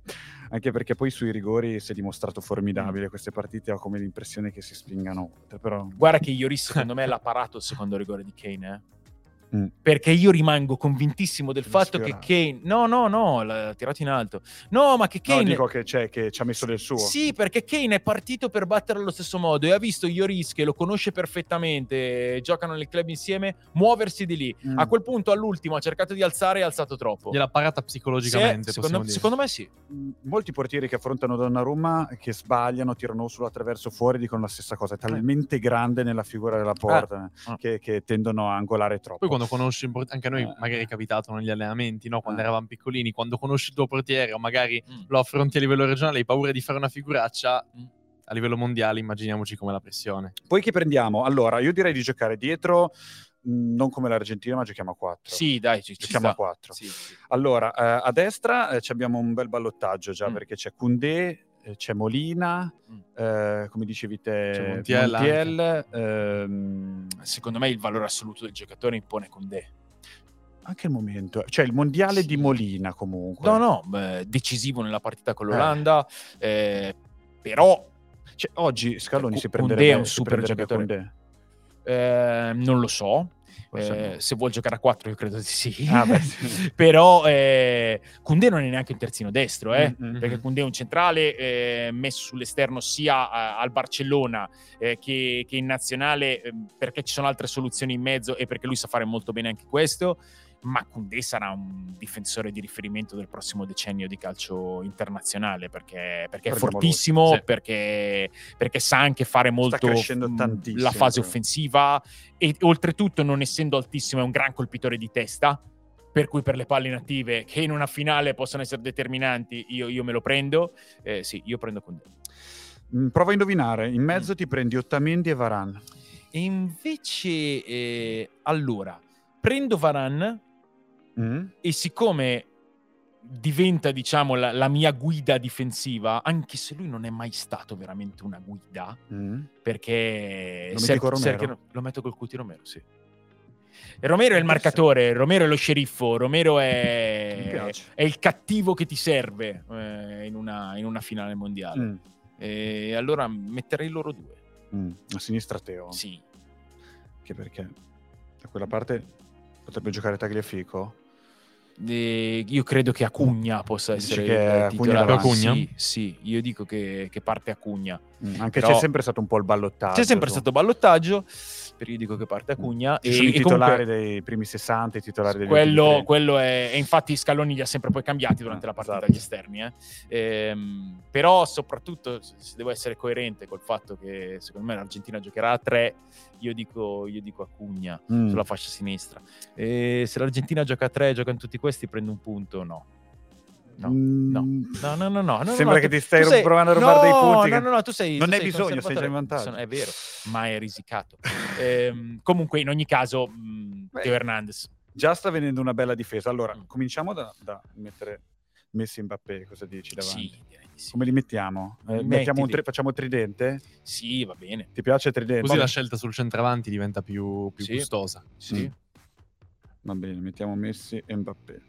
Anche perché poi sui rigori si è dimostrato formidabile. Queste partite ho come l'impressione che si spingano però guarda che Ioris secondo me l'ha parato il secondo rigore di Kane, eh. Mm. Perché io rimango convintissimo del fatto che. Kane... No, no, no, l'ha tirato in alto. No, ma che No, Kane... dico che, c'è, che ci ha messo del suo. Sì, perché Kane è partito per battere allo stesso modo e ha visto Ioris che lo conosce perfettamente, giocano nel club insieme, muoversi di lì. Mm. A quel punto all'ultimo ha cercato di alzare e ha alzato troppo. Gliel'ha parata Sì, psicologicamente, secondo, possiamo dire. secondo me sì. Mm, Molti portieri che affrontano Donnarumma che sbagliano, tirano sull'attraverso fuori, dicono la stessa cosa. È talmente grande nella figura della porta Ah. che, che tendono a angolare troppo. Poi quando conosci, import- anche a noi Eh. magari è capitato negli allenamenti, no? quando Eh. eravamo piccolini, quando conosci il tuo portiere o magari Mm. lo affronti a livello regionale, hai paura di fare una figuraccia, Mm. a livello mondiale immaginiamoci come la pressione. Poi chi prendiamo? Allora, io direi di giocare dietro, mh, non come l'Argentina, ma giochiamo a 4. Sì, dai, ci, ci Giochiamo a sta. 4. Sì, sì. Allora, eh, a destra eh, ci abbiamo un bel ballottaggio già Mm. perché c'è Koundé, eh, c'è Molina, Mm. eh, come dicevi te, Montiel Montiel, ehm, Secondo me il valore assoluto del giocatore impone Condé. anche il momento, cioè il mondiale Sì. di Molina comunque. No, no, beh, decisivo nella partita con Eh. l'Olanda, eh, però Cioè, oggi Scaloni Cu- si Koundé prenderebbe, è un super giocatore. Eh, non lo so. Eh. Se vuol giocare a 4 io credo di sì. Ah, però eh, non è neanche un terzino destro, eh, Mm, mm, perché. Koundé è un centrale eh, messo sull'esterno sia a- al Barcellona eh, che, che in nazionale eh, perché ci sono altre soluzioni in mezzo e perché lui sa fare molto bene anche questo. Ma Koundé sarà un difensore di riferimento del prossimo decennio di calcio internazionale perché, perché è fortissimo, Sì. perché, perché sa anche fare molto la fase offensiva e oltretutto non essendo altissimo è un gran colpitore di testa per cui per le palle inattive che in una finale possono essere determinanti io, io me lo prendo Eh, sì io prendo con Mm, Prova a indovinare, in Mm. mezzo ti prendi Ottamendi e Varan. e invece eh, allora prendo Varan Mm? e siccome diventa diciamo la, la mia guida difensiva anche se lui non è mai stato veramente una guida Mm? perché Lo Romero? Sergio- lo metto col Cuti Romero sì Romero è il marcatore, Romero è lo sceriffo, Romero è, è il cattivo che ti serve eh, in, una, in una finale mondiale. Mm. E allora metterei loro due. Mm. A sinistra Teo. Sì. Che perché da quella parte potrebbe giocare Tagliafico. E io credo che Acugna possa Dici essere che titolare. Acugna? Sì, sì, io dico che, che parte Acugna. Mm. Anche Però- c'è sempre stato un po' il ballottaggio. C'è sempre su. stato ballottaggio, però io dico che parte Acugna. Ci e, sono i titolari comunque- dei primi 60, i titolari degli quello, ultimi 30. quello è e infatti Scaloni li ha sempre poi cambiati durante Ah, la partita esatto. agli esterni eh. Ehm, però soprattutto se devo essere coerente col fatto che secondo me l'Argentina giocherà a tre io dico, io dico Acugna Mm. sulla fascia sinistra e se l'Argentina gioca a tre e giocano tutti questi prendo un punto no no Mm. no. No, no, no, no, Sembra no, che tu- ti stai sei- provando a rubare no, dei punti. No, no, no, tu sei. Non tu hai sei bisogno, stai già in vantaggio. Sono- È vero, ma è risicato. Ehm, comunque, in ogni caso, Beh, Teo Hernandez. Già sta venendo una bella difesa. Allora, Mm. cominciamo da, da mettere Messi e Mbappé, cosa dici davanti? Sì, direi sì. Come li mettiamo? Eh, mettiamo un tri- facciamo tridente? Sì, va bene. Ti piace tridente? Così Va la scelta sul centravanti diventa più, più Sì. gustosa. Sì, Mm. Va bene, mettiamo Messi e Mbappé.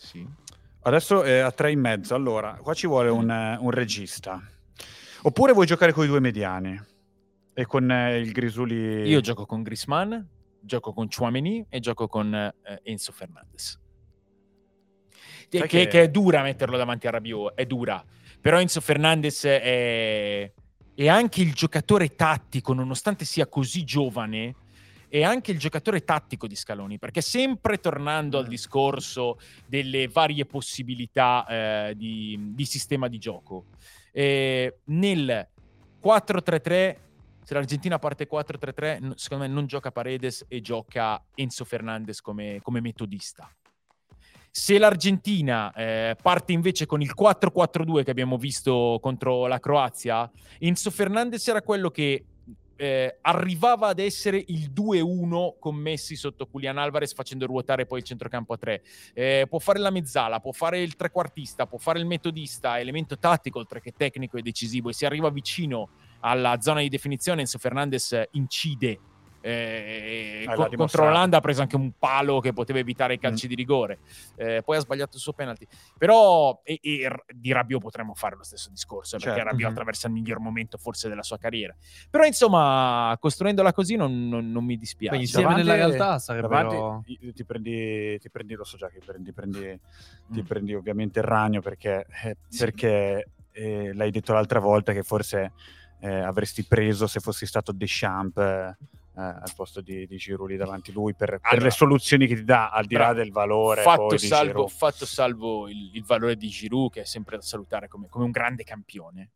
Sì. Adesso è a tre in mezzo. Allora, qua ci vuole un, eh, un regista. Oppure vuoi giocare con i due mediani? E con eh, il Grisuli... Io gioco con Grisman, gioco con Chouameni e gioco con eh, Enzo Fernandez. Che- che- che è dura metterlo davanti a Rabiot, è dura. Però Enzo Fernandez è, è anche il giocatore tattico, nonostante sia così giovane, è anche il giocatore tattico di Scaloni, perché sempre tornando al discorso delle varie possibilità eh, di, di sistema di gioco, eh, nel 4-3-3, se l'Argentina parte 4-3-3, n- secondo me non gioca Paredes e gioca Enzo Fernandez come, come metodista. Se l'Argentina eh, parte invece con il 4-4-2 che abbiamo visto contro la Croazia, Enzo Fernandez era quello che eh, arrivava ad essere il 2-1 con Messi sotto Julian Alvarez facendo ruotare poi il centrocampo a 3. Eh, può fare la mezzala, può fare il trequartista, può fare il metodista, elemento tattico oltre che tecnico e decisivo e si arriva vicino alla zona di definizione Enzo Fernandez incide eh, l'ha co- contro l'Olanda ha preso anche un palo che poteva evitare i Mm. calci di rigore. Eh, poi ha sbagliato il suo penalty. Però e, e di Rabiot potremmo fare lo stesso discorso, eh, perché Certo. Rabiot Mhm. attraversa il miglior momento forse della sua carriera. Però insomma, costruendola così non, non- non mi dispiace. Poi insieme nella realtà davanti sarebbero... i- ti prendi, ti prendi, lo so già che prendi, prendi, ti Mm. prendi ovviamente il ragno perché, eh, Sì. perché eh, l'hai detto l'altra volta che forse eh, avresti preso se fossi stato Deschamps eh, eh, al posto di, di Giroud lì davanti a lui per, per Allora, le soluzioni che ti dà al di là del valore fatto salvo, fatto salvo il, il valore di Giroud, che è sempre da salutare come, come un grande campione.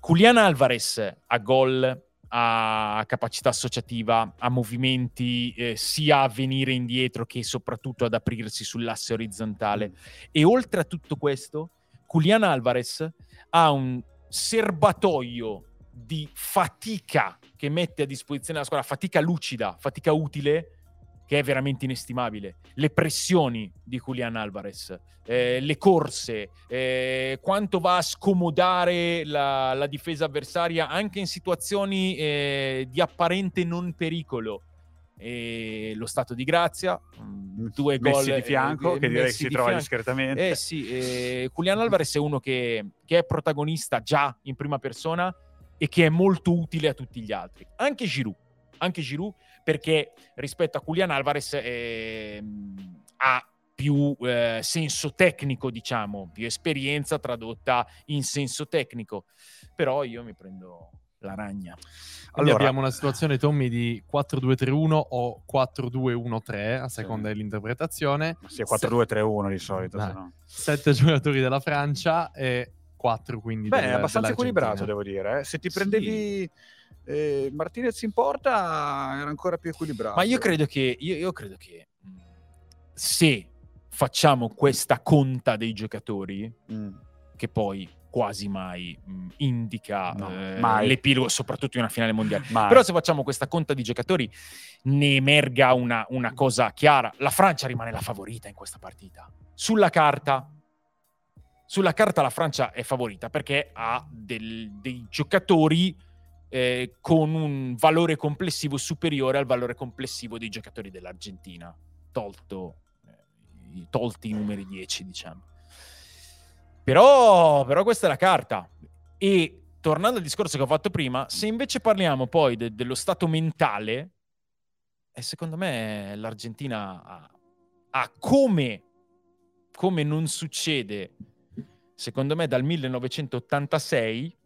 Julian Alvarez a gol, a capacità associativa, a movimenti eh, sia a venire indietro che soprattutto ad aprirsi sull'asse orizzontale. E oltre a tutto questo, Julian Alvarez ha un serbatoio di fatica che mette a disposizione la squadra, fatica lucida, fatica utile, che è veramente inestimabile. Le pressioni di Julian Alvarez, eh, le corse, eh, quanto va a scomodare la, la difesa avversaria anche in situazioni eh, di apparente non pericolo. E lo stato di grazia, mm, due gol Messi di fianco, eh, che direi si di trova fianco. discretamente. Eh sì, eh, Julian Alvarez è uno che, che è protagonista già in prima persona e che è molto utile a tutti gli altri. Anche Giroud, anche Giroud perché rispetto a Julian Alvarez ehm, ha più eh, senso tecnico, diciamo, più esperienza tradotta in senso tecnico. Però io mi prendo la ragna. Allora- abbiamo una situazione, Tommy, di 4-2-3-1 o 4-2-1-3, a seconda dell'interpretazione. Ma sì, è 4-2-3-1 di solito. Se no. Sette giocatori della Francia e 4 quindi Beh, del- è abbastanza equilibrato, devo dire. eh. Se ti Sì. prendevi eh, Martinez in porta, era ancora più equilibrato. Ma io credo che, io, io credo che mh, se facciamo questa conta dei giocatori, Mm. che poi quasi mai mh, indica No, eh, mai. l'epilogo, soprattutto in una finale mondiale. Mai. Però se facciamo questa conta di giocatori ne emerga una, una cosa chiara. La Francia rimane la favorita in questa partita. Sulla carta, sulla carta la Francia è favorita perché ha del- dei giocatori eh, con un valore complessivo superiore al valore complessivo dei giocatori dell'Argentina, tolto, eh, tolti i numeri 10, diciamo. Però, però questa è la carta. E tornando al discorso che ho fatto prima, se invece parliamo poi de- dello stato mentale, eh, secondo me l'Argentina ha, ha come, come non succede, secondo me dal 1986,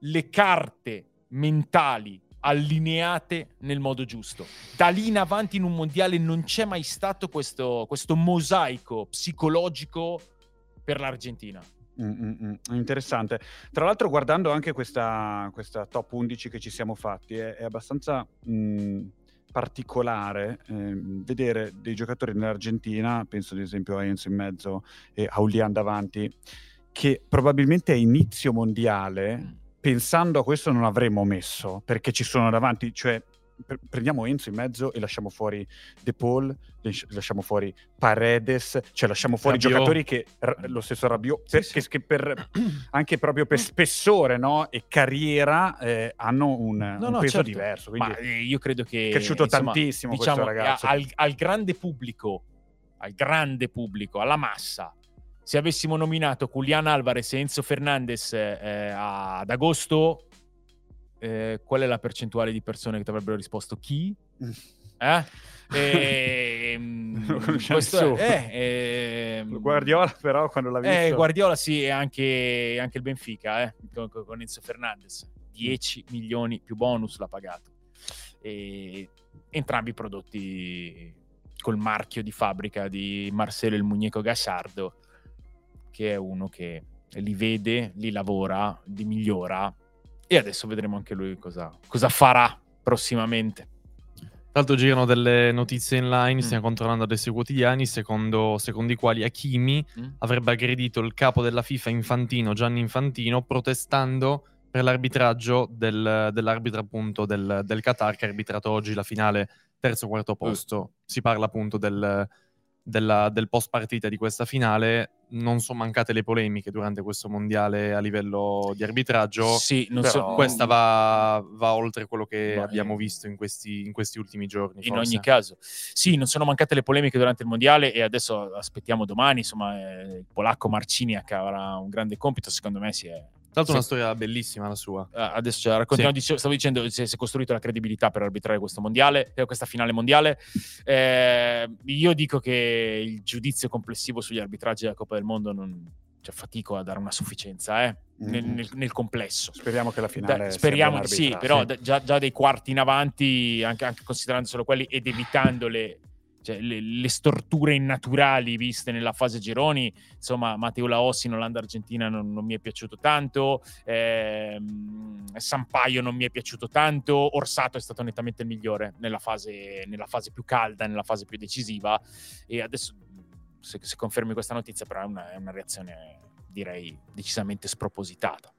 le carte mentali allineate nel modo giusto. Da lì in avanti in un mondiale non c'è mai stato questo, questo mosaico psicologico per l'Argentina. Mm, mm, mm, Interessante. Tra l'altro, guardando anche questa, questa top 11 che ci siamo fatti, è, è abbastanza mm, particolare ehm, vedere dei giocatori nell'Argentina, penso ad esempio a Enzo in mezzo e a Julian davanti, che probabilmente a inizio mondiale, pensando a questo, non avremmo messo, perché ci sono davanti, cioè pre- prendiamo Enzo in mezzo e lasciamo fuori De Paul, lasci- lasciamo fuori Paredes, cioè lasciamo fuori Rabiot. giocatori che r- lo stesso Rabiot, per- che- che per, anche proprio per spessore no? e carriera eh, hanno un, No, un no, peso certo. diverso. Quindi Ma eh, io credo che è cresciuto insomma, tantissimo diciamo, questo ragazzo. a- Al, al grande pubblico, al grande pubblico, alla massa. Se avessimo nominato Julian Alvarez e Enzo Fernandez eh, ad agosto, eh, qual è la percentuale di persone che ti avrebbero risposto chi? Eh? Ehm, lo conosce questo è- eh, ehm, Guardiola però quando l'ha visto... eh, Guardiola sì, e anche, anche il Benfica, eh, con, con- Enzo Fernandez. 10 milioni più bonus l'ha pagato. E entrambi prodotti col marchio di fabbrica di Marcelo il Muñeco Gassardo, che è uno che li vede, li lavora, li migliora. E adesso vedremo anche lui cosa, cosa farà prossimamente. Tra l'altro girano delle notizie online, Mm. stiamo controllando adesso i quotidiani, secondo, secondo i quali Hakimi Mm? avrebbe aggredito il capo della FIFA Infantino, Gianni Infantino, protestando per l'arbitraggio del- dell'arbitro appunto del, del Qatar che ha arbitrato oggi la finale terzo quarto posto. Si parla appunto del, della- del post partita di questa finale, non sono mancate le polemiche durante questo mondiale a livello di arbitraggio. Sì, non so- Questa va, va oltre quello che Va- abbiamo visto in questi, in questi ultimi giorni. in forse. ogni caso. Sì, non sono mancate le polemiche durante il mondiale e adesso aspettiamo domani, insomma, eh, il polacco Marciniak avrà un grande compito, secondo me si è... Tra l'altro, sì. una storia bellissima la sua. Eh, Adesso cioè, raccontiamo, Sì. dice- stavo dicendo, si è, si è costruito la credibilità per arbitrare questo mondiale, eh, questa finale mondiale. Eh, io dico che il giudizio complessivo sugli arbitraggi della Coppa del Mondo non cioè, fatico a dare una sufficienza eh, nel, Mhm. nel- nel complesso. Speriamo che la finale sia speriamo di sì, però da- già, già dei quarti in avanti, anche, anche considerando solo quelli ed evitando le, cioè, le- le storture innaturali viste nella fase gironi, insomma, Matteo Laossi in Olanda-Argentina non, non mi è piaciuto tanto, ehm, Sampaio non mi è piaciuto tanto, Orsato è stato nettamente il migliore nella fase, nella fase più calda, nella fase più decisiva e adesso se, se confermi questa notizia però è una, è una reazione direi decisamente spropositata.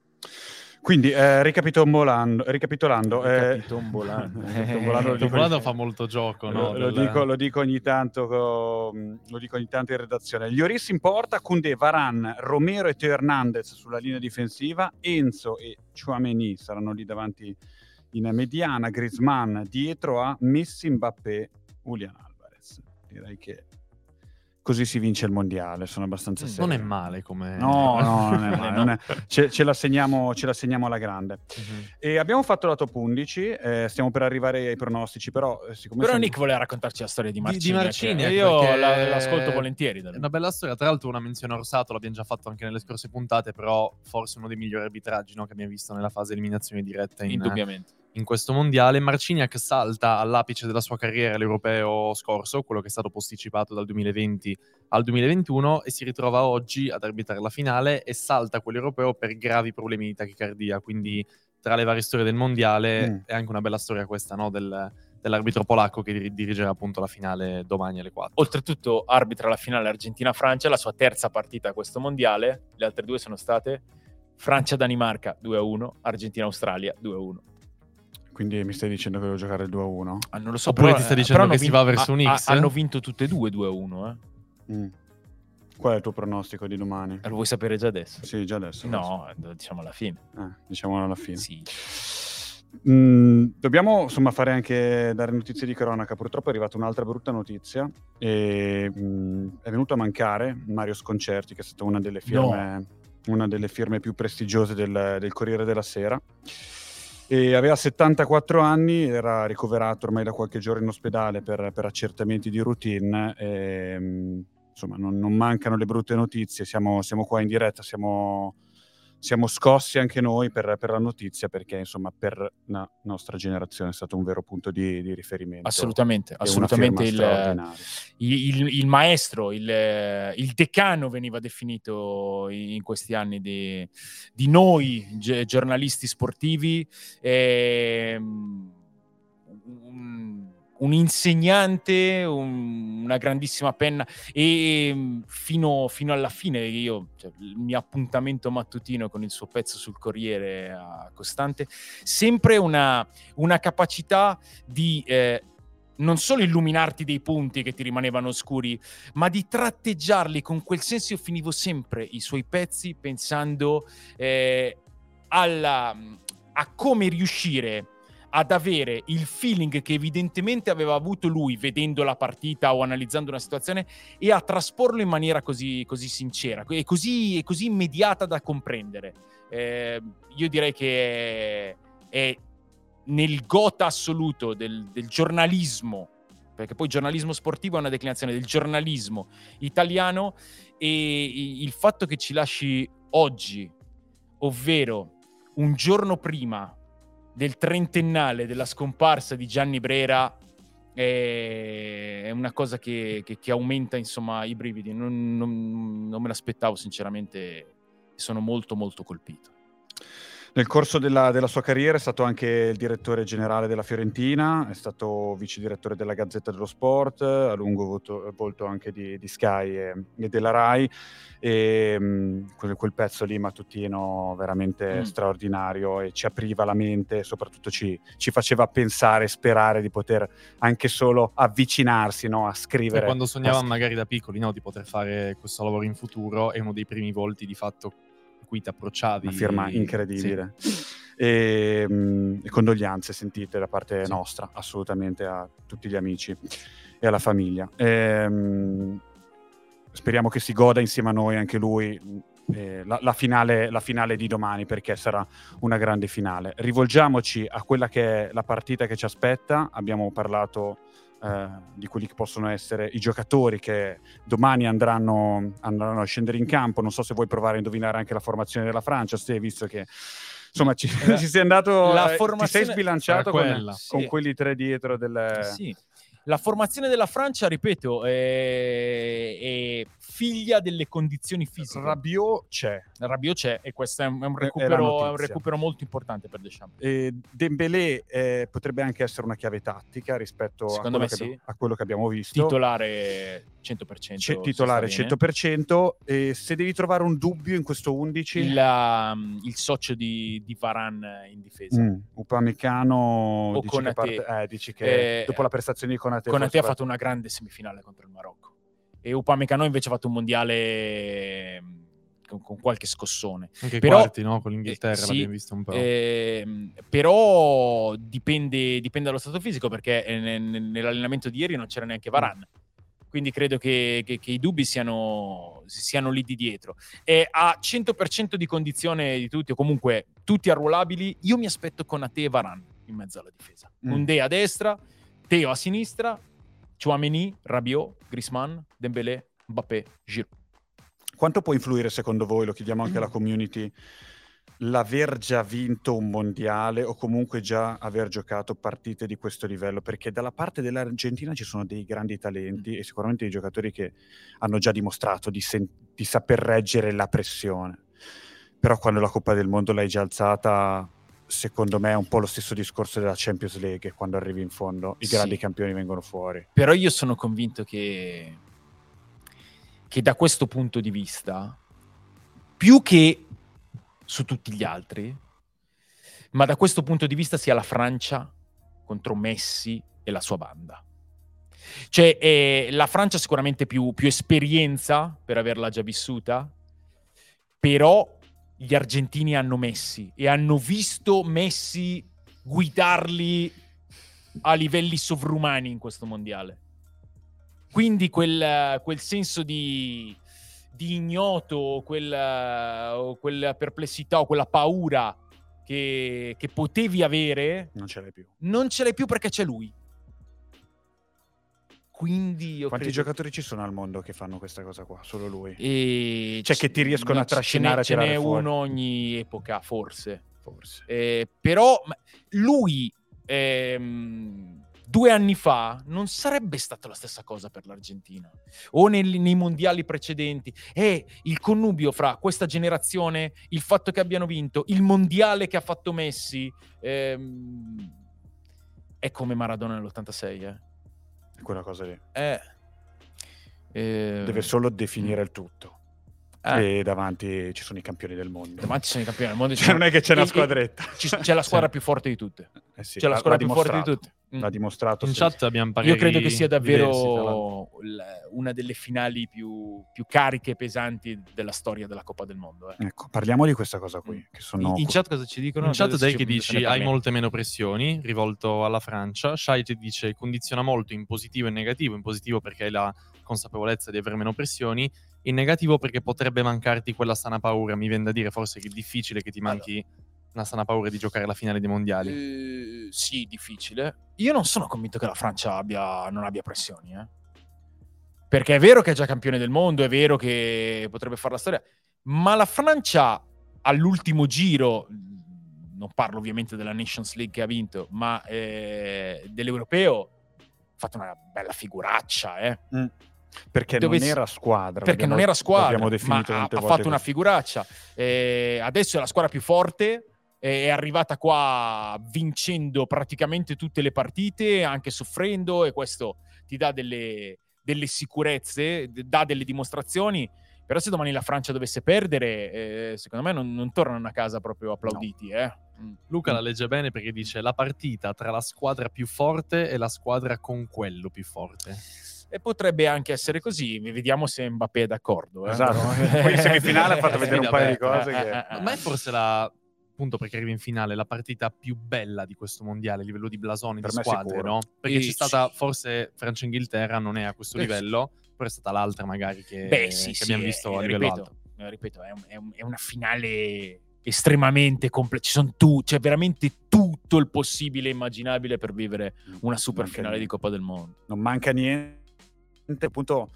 Quindi, eh, ricapitolando, ricapitolando, eh, dico- Tombolano fa molto gioco, no? Lo, lo Del- dico, lo dico ogni tanto, lo dico ogni tanto in redazione. Lloris in porta, Koundé, Varan, Romero e Teo Hernandez sulla linea difensiva, Enzo e Chouameni saranno lì davanti in mediana, Griezmann dietro a Messi, Mbappé, Julian Alvarez. Direi che così si vince il mondiale, sono abbastanza Mm, serio. Non è male come... No, no, non è male, No. non è- Ce, ce la segniamo, ce la segniamo alla grande. E abbiamo fatto la top 11, eh, stiamo per arrivare ai pronostici, però eh, siccome Però siamo- Nick voleva raccontarci la storia di Di- Marcini. di Marciniak, io perché- la- l'ascolto volentieri. da una bella storia, tra l'altro una menzione a Orsato l'abbiamo già fatto anche nelle scorse puntate, però forse uno dei migliori arbitraggi no, che abbiamo visto nella fase eliminazione diretta in, Indubbiamente. In questo mondiale. Marciniak salta all'apice della sua carriera all'europeo scorso, quello che è stato posticipato dal 2020 al 2021, e si ritrova oggi ad arbitrare la finale e salta quell'europeo per gravi problemi di tachicardia. Quindi, tra le varie storie del mondiale, Mm. è anche una bella storia questa no, del- dell'arbitro polacco che dir- dirigerà appunto la finale domani alle 4. Oltretutto arbitra la finale Argentina-Francia, la sua terza partita a questo mondiale. Le altre due sono state Francia-Danimarca 2-1, Argentina-Australia 2-1. Quindi mi stai dicendo che devo giocare il 2-1? Ah, non lo so, Oppure però, ti sta eh, dicendo che hanno si va verso un X? ha- hanno vinto tutte e due 2-1. Eh. Mm. Qual è il tuo pronostico di domani? Lo vuoi sapere già adesso? Sì, già adesso. No, eh, diciamo alla fine. Eh, diciamolo alla fine. Sì. Mm, dobbiamo insomma fare anche dare notizie di cronaca. Purtroppo è arrivata un'altra brutta notizia. E, mm, è venuto a mancare Mario Sconcerti, che è stata una delle firme, una delle firme più prestigiose del, del Corriere della Sera. E aveva 74 anni, era ricoverato ormai da qualche giorno in ospedale per, per accertamenti di routine. E, mm, insomma, non, non mancano le brutte notizie. Siamo, siamo qua in diretta, siamo siamo scossi anche noi per, per la notizia perché insomma per la nostra generazione è stato un vero punto di, di riferimento. Assolutamente, e assolutamente il, il, il- maestro, il, il decano veniva definito in questi anni di, di noi gi- giornalisti sportivi, ehm, un, un insegnante, un- una grandissima penna e ehm, fino, fino alla fine io, cioè, il mio appuntamento mattutino con il suo pezzo sul Corriere a costante, sempre una, una capacità di... eh, non solo illuminarti dei punti che ti rimanevano oscuri, ma di tratteggiarli con quel senso. Io finivo sempre i suoi pezzi pensando eh, alla- a come riuscire ad avere il feeling che evidentemente aveva avuto lui vedendo la partita o analizzando una situazione e a trasporlo in maniera così, così sincera e così, così immediata da comprendere. Eh, io direi che è, è nel gota assoluto del, del giornalismo, perché poi giornalismo sportivo è una declinazione del giornalismo italiano e il fatto che ci lasci oggi, ovvero un giorno prima del trentennale della scomparsa di Gianni Brera, è una cosa che, che- che aumenta insomma i brividi. Non, non- non me l'aspettavo sinceramente sono molto molto colpito. Nel corso della, della, sua carriera è stato anche il direttore generale della Fiorentina, è stato vice direttore della Gazzetta dello Sport, a lungo voto, volto anche di, di Sky e, e, della RAI. E mh, quel, quel, pezzo lì mattutino veramente mm. straordinario e ci apriva la mente, soprattutto ci, ci, faceva pensare e sperare di poter anche solo avvicinarsi no, a scrivere. E quando sognavamo magari da piccoli no, di poter fare questo lavoro in futuro, è uno dei primi volti di fatto cui ti approcciavi. Una firma incredibile. Sì. E, mh, e, condoglianze sentite da parte sì. nostra, assolutamente a tutti gli amici e alla famiglia. E, mh, speriamo che si goda insieme a noi anche lui eh, la, la, finale, la, finale, di domani perché sarà una grande finale. Rivolgiamoci a quella che è la partita che ci aspetta. Abbiamo parlato eh, di quelli che possono essere i giocatori che domani andranno, andranno, a scendere in campo. Non so se vuoi provare a indovinare anche la formazione della Francia, se visto che insomma ci, ci sei andato, la eh, ti sei sbilanciato con, sì. con, quelli tre dietro del... Sì. La formazione della Francia, ripeto, è, è figlia delle condizioni fisiche. Rabiot c'è. Rabiot c'è e questo è un, è un, recupero, è un recupero, molto importante per Deschamps. E Dembélé eh, potrebbe anche essere una chiave tattica rispetto a quello, sì. a quello, che, abbiamo visto. Titolare 100%. C- titolare 100%. E se devi trovare un dubbio in questo 11... Il, um, il socio di, di Varan in difesa. Mm, Upamecano o dici che, parte, eh, dici che eh, dopo la prestazione di Conate Konate. Konate ha fatto una grande semifinale contro il Marocco. E Upamecano invece ha fatto un mondiale mm, con, con qualche scossone. Anche però, quarti, no? Con l'Inghilterra eh, sì, l'abbiamo visto un po'. Eh, però dipende, dipende, dallo stato fisico, perché nell'allenamento di ieri non c'era neanche Varan. Quindi credo che, che, che i dubbi siano, siano, lì di dietro. E a 100% di condizione di tutti, o comunque tutti arruolabili, io mi aspetto con Ate e Varan in mezzo alla difesa. Mm. Un De a destra, Teo a sinistra, Chouameni, Rabiot, Grisman, Dembélé, Mbappé, Giroud. Quanto può influire secondo voi, lo chiediamo anche alla community, l'aver già vinto un mondiale o comunque già aver giocato partite di questo livello? Perché dalla parte dell'Argentina ci sono dei grandi talenti e sicuramente dei giocatori che hanno già dimostrato di, sen- di saper reggere la pressione. Però quando la Coppa del Mondo l'hai già alzata, secondo me è un po' lo stesso discorso della Champions League, quando arrivi in fondo i grandi sì. campioni vengono fuori. Però io sono convinto che, che da questo punto di vista, più che su tutti gli altri, ma da questo punto di vista sia la Francia contro Messi e la sua banda. Cioè, eh, la Francia sicuramente più, più esperienza per averla già vissuta, però gli argentini hanno Messi e hanno visto Messi guidarli a livelli sovrumani in questo mondiale. Quindi quel, quel senso di, di ignoto, quella, quella, perplessità o quella paura che, che potevi avere, non ce l'hai più. Non ce l'hai più perché c'è lui. Quindi Quanti credo... giocatori ci sono al mondo che fanno questa cosa qua? Solo lui. E... Cioè, c- che ti riescono a trascinare ce n'è, ce n'è uno ogni epoca, forse. forse. Eh, però lui ehm, due anni fa non sarebbe stata la stessa cosa per l'Argentina. O nei, nei mondiali precedenti. E il connubio fra questa generazione, il fatto che abbiano vinto, il mondiale che ha fatto Messi. Ehm, è come Maradona nell'86, eh quella cosa lì. Eh, eh, Deve solo definire il tutto. Eh. E davanti ci sono i campioni del mondo. Davanti ci sono i campioni del mondo. Cioè, non è che c'è una squadretta. c'è la squadra più forte di tutte. Eh sì, c'è la squadra più forte di tutte. Mm. L'ha dimostrato. In chat abbiamo Io credo che sia davvero una delle finali più, più, cariche e pesanti della storia della Coppa del Mondo. Eh. Ecco, parliamo di questa cosa qui. Mm. Sono... In, in, chat cosa ci dicono? In chat dai che dici hai molte meno pressioni, rivolto alla Francia. Shait dice condiziona molto in positivo e negativo. In positivo perché hai la consapevolezza di avere meno pressioni. In negativo perché potrebbe mancarti quella sana paura. Mi viene da dire forse che è difficile che ti manchi... Allora una sana paura di giocare la finale dei mondiali? Eh, sì, difficile. Io non sono convinto che la Francia abbia, non abbia pressioni, eh. Perché è vero che è già campione del mondo, è vero che potrebbe fare la storia, ma la Francia all'ultimo giro, non parlo ovviamente della Nations League che ha vinto, ma eh, dell'Europeo, ha fatto una bella figuraccia, eh. Mm. Perché Dove non era squadra. Perché non era squadra, ma ha, ha fatto una figuraccia. Eh, adesso è la squadra più forte è arrivata qua vincendo praticamente tutte le partite, anche soffrendo, e questo ti dà delle, delle sicurezze, dà delle dimostrazioni. Però se domani la Francia dovesse perdere, eh, secondo me non, non tornano a casa proprio applauditi. Eh. Mm. Luca la legge bene perché dice la partita tra la squadra più forte e la squadra con quello più forte. E potrebbe anche essere così, vediamo se Mbappé è d'accordo. Eh. Esatto. Poi in semifinale ha fatto vedere un paio di cose eh, che... eh, eh, Ma è forse la, appunto perché arriva in finale, la partita più bella di questo mondiale a livello di blasoni, Per di squadre, no? Perché E c'è stata, forse Francia-Inghilterra non è a questo Eh, sì. livello, però è stata l'altra magari che, Beh, sì, che sì, abbiamo eh, visto a eh, livello ripeto, alto. eh, ripeto, è, un- è un- è una finale estremamente complessa. Ci sono tu, c'è veramente tutto il possibile e immaginabile per vivere una super finale di niente. Coppa del Mondo. non manca niente. Appunto,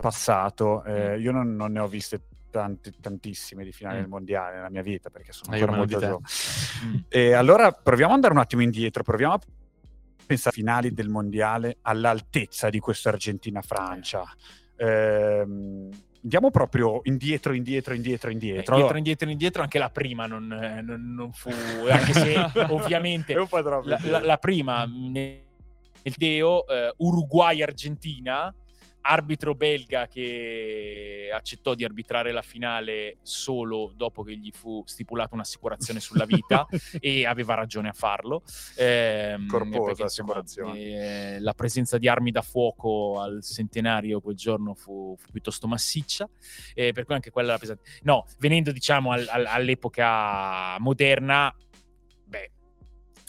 passato, eh, Mm. io non, non ne ho viste tante, tantissime di finali Mm. del mondiale nella mia vita perché sono Eh, io ancora molto giovane. Mm. E allora proviamo ad andare un attimo indietro, proviamo a pensare ai finali del mondiale all'altezza di questa Argentina-Francia. Ehm, andiamo proprio indietro, indietro, indietro, Eh, indietro. Indietro, indietro, indietro, anche la prima non, eh, non- non fu, anche se ovviamente la, la- la prima nel Deo eh, Uruguay-Argentina, arbitro belga che accettò di arbitrare la finale solo dopo che gli fu stipulata un'assicurazione sulla vita e aveva ragione a farlo. Ehm, Corposa perché, assicurazione. eh, la presenza di armi da fuoco al centenario quel giorno fu, fu piuttosto massiccia, eh, per cui anche quella era pesante. No, venendo diciamo al- al- all'epoca moderna, beh,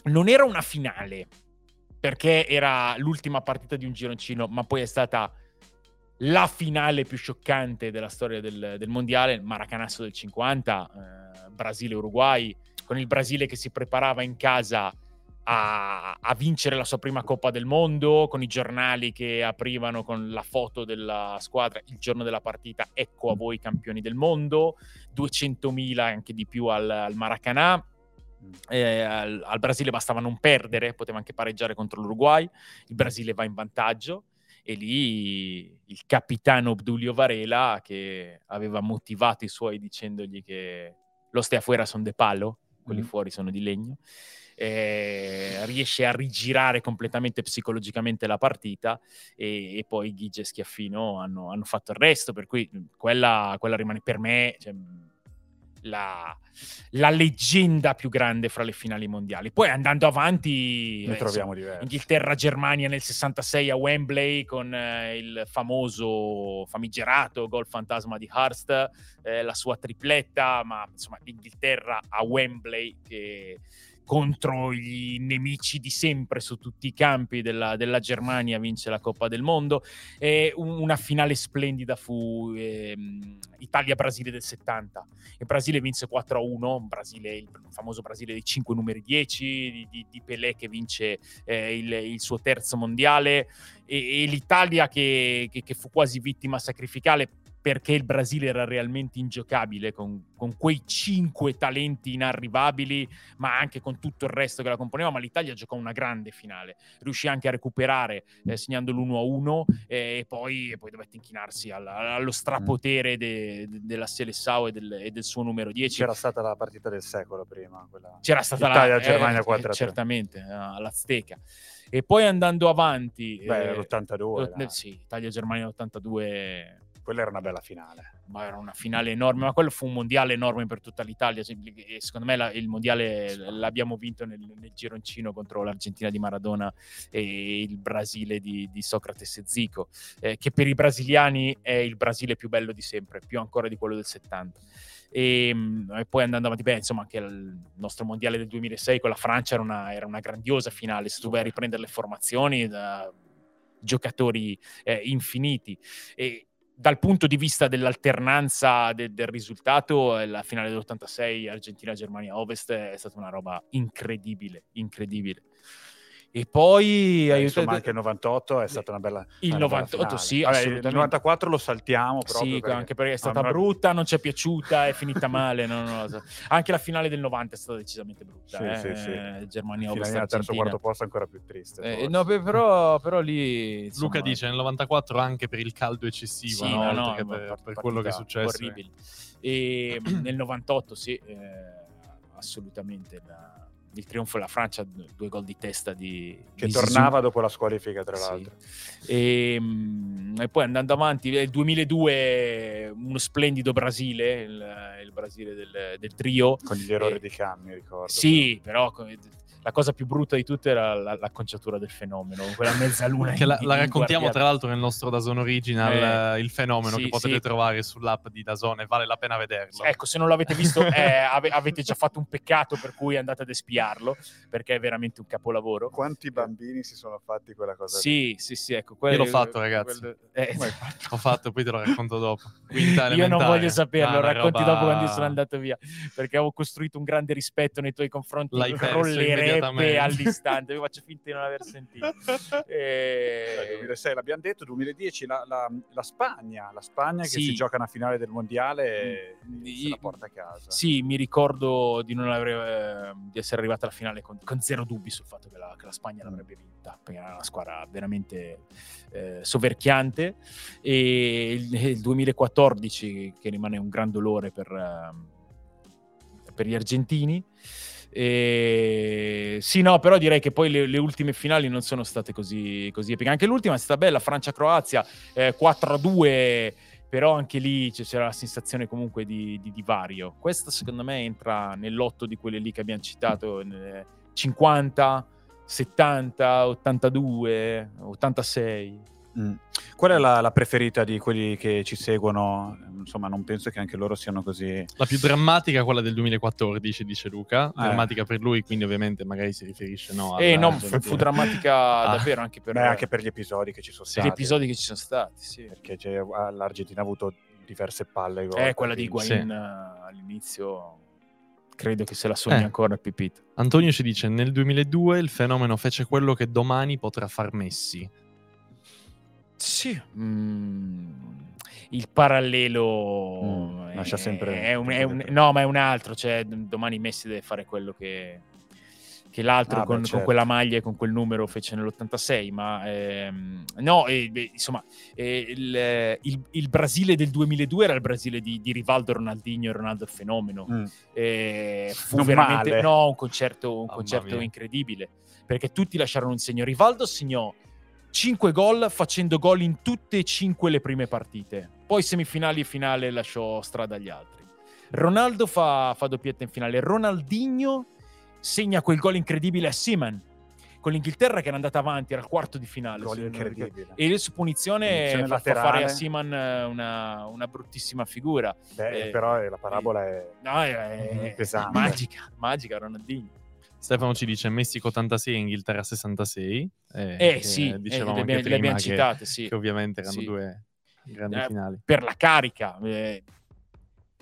non era una finale perché era l'ultima partita di un gironcino, ma poi è stata la finale più scioccante della storia del, del mondiale, il Maracanasso del 50, eh, Brasile-Uruguay, con il Brasile che si preparava in casa a, a vincere la sua prima Coppa del Mondo, con i giornali che aprivano con la foto della squadra il giorno della partita, ecco a voi campioni del mondo, 200.000 e anche di più al, al Maracanã. Eh, al, al Brasile bastava non perdere, poteva anche pareggiare contro l'Uruguay. Il Brasile va in vantaggio e lì il capitano Obdulio Varela, che aveva motivato i suoi dicendogli che lo stai afuera sono de palo, quelli Mm. fuori sono di legno, eh, riesce a rigirare completamente psicologicamente la partita e, e poi Ghigi e Schiaffino hanno, hanno fatto il resto, per cui quella, quella rimane per me cioè, la, la leggenda più grande fra le finali mondiali. Poi andando avanti, Ne eh, troviamo diversi. Inghilterra-Germania nel 66 a Wembley con eh, il famoso famigerato gol fantasma di Hurst, eh, la sua tripletta, ma insomma l'Inghilterra a Wembley che contro i nemici di sempre su tutti i campi della, della Germania vince la Coppa del Mondo. E un- una finale splendida fu ehm, Italia-Brasile del 70 il Brasile vinse 4-1 Brasile, il famoso Brasile dei 5 numeri 10 di, di- di Pelé che vince eh, il, il suo terzo mondiale. E, e l'Italia che, che- che fu quasi vittima sacrificale perché il Brasile era realmente ingiocabile con, con quei cinque talenti inarrivabili, ma anche con tutto il resto che la componeva. Ma l'Italia giocò una grande finale, riuscì anche a recuperare eh, segnando l'1-1 eh, e poi, e poi dovette inchinarsi alla- allo strapotere de- de- della Seleção e del, e del suo numero 10. C'era stata la partita del secolo prima. Quella... C'era stata Italia-Germania eh, 4-3. certamente eh, all'Azteca. E poi andando avanti, Beh, eh, l'82. eh, dai. sì, Italia-Germania 82 Quella era una bella finale. ma era una finale enorme, ma quello fu un mondiale enorme per tutta l'Italia. Secondo me la- il mondiale l'abbiamo vinto nel, nel gironcino contro l'Argentina di Maradona e il Brasile di, di Socrates e Zico, eh, che per i brasiliani è il Brasile più bello di sempre, più ancora di quello del 70. E, mm, e poi andando avanti, beh, insomma, anche il nostro mondiale del 2006 con la Francia era una, era una grandiosa finale. Se tu vai a riprendere le formazioni, da giocatori eh, infiniti. E, dal punto di vista dell'alternanza de- del risultato, eh, la finale dell'86 Argentina-Germania-Ovest è stata una roba incredibile, incredibile. E poi Eh, aiutate- insomma, anche il 98 è stata una bella. Il una bella 98 finale. sì, Vabbè, il assolutamente. 94 lo saltiamo proprio. Sì, perché- anche perché è stata Ah, brutta, non ci è piaciuta, è finita male. no, no, no. Anche la finale del 90 è stata decisamente brutta. Sì, eh, sì, sì. eh, Germania Ovest al terzo quarto posto è ancora più triste. Eh, no, beh, però, però lì insomma, Luca dice nel 94 anche per il caldo eccessivo, Sì, no? no, per, per quello che è successo. Orribili. E nel 98 sì, eh, assolutamente la- il trionfo della Francia, due gol di testa di Che di Zizou. tornava dopo la squalifica, tra Sì. l'altro. E, e poi andando avanti, nel 2002 uno splendido Brasile, il, il Brasile del, del trio. Con gli errori Eh, di Cammi, ricordo. Sì, però come- la cosa più brutta di tutte era la- l'acconciatura del fenomeno, quella mezzaluna. Che la, in- la raccontiamo tra l'altro nel nostro Dazon Original, eh, il fenomeno sì, che potete sì. trovare sull'app di Dazon e vale la pena vederlo. Ecco, se non l'avete visto, eh, ave- avete già fatto un peccato per cui andate ad espiarlo, perché è veramente un capolavoro. Quanti bambini si sono fatti quella cosa? lì? Sì, sì, sì, ecco. Io l'ho fatto, ragazzi. quel- eh? Ho fatto, poi te lo racconto dopo. Io non voglio saperlo, Ah, racconti roba- dopo quando sono andato via, perché avevo costruito un grande rispetto nei tuoi confronti, L'hai perso immediatamente. all'istante, io faccio finta di non aver sentito. Eh, Eh, 2006 l'abbiamo detto, 2010 la, la- la Spagna, la Spagna che Sì. si gioca una finale del mondiale e Mm. se la porta a casa. Sì, mi ricordo di, non aver, eh, di essere arrivata alla finale con, con zero dubbi sul fatto che la, che la Spagna l'avrebbe vinta, perché era una squadra veramente eh, soverchiante. E il, il 2014, che rimane un gran dolore per, ehm, per gli argentini. E... Sì, no, però direi che poi le, le ultime finali non sono state così, così epiche. Anche l'ultima è stata bella, Francia-Croazia eh, 4-2 però anche lì c'era la sensazione comunque di, di divario. Questa secondo me entra nell'otto di quelle lì che abbiamo citato, eh, 50, 70, 82, 86. Mm. Qual è la, la preferita di quelli che ci seguono? Insomma, non penso che anche loro siano così. La più drammatica è quella del 2014, dice Luca. Eh. Drammatica per lui, quindi ovviamente magari si riferisce no, E alla- no, fu, fu drammatica Ah. davvero anche per, Beh, anche per gli episodi che ci sono gli stati. episodi che ci sono stati. Sì. Perché l'Argentina ha avuto diverse palle. gol, Eh, quella di Higuain eh, all'inizio credo che se la sogni Eh. ancora Pipito. Antonio ci dice: Nel 2002 il fenomeno fece quello che domani potrà far Messi. Sì, mm, il parallelo Mm, è, lascia sempre- è un, è un- no, ma è un altro. Cioè, domani Messi deve fare quello che, che l'altro Ah, beh, con, con certo. quella maglia e con quel numero fece nell'86. Ma ehm, no, e, beh, insomma, eh, il, il- il Brasile del 2002 era il Brasile di, di Rivaldo, Ronaldinho e Ronaldo il fenomeno. Mm. Eh, fu Non veramente male. no, un concerto, un concerto incredibile perché tutti lasciarono un segno. Rivaldo segnò 5 gol facendo gol in tutte e 5 le prime partite. Poi semifinali e finale lasciò strada agli altri. Ronaldo fa, fa doppietta in finale. Ronaldinho segna quel gol incredibile a Seaman con l'Inghilterra che era andata avanti, era il quarto di finale. Gol incredibile. E su punizione, Punizione fa, fa fare a Seaman eh, una, una bruttissima figura. Beh, Eh, però eh, la parabola è No, è, è- pesante. magica, magica Ronaldinho. Stefano ci dice Messico 86 e Inghilterra 66. Eh, Eh sì, eh, dicevamo le, anche abbiamo- le abbiamo prima che- citate, sì. che ovviamente erano Sì. due grandi Eh, finali. per la carica. eh,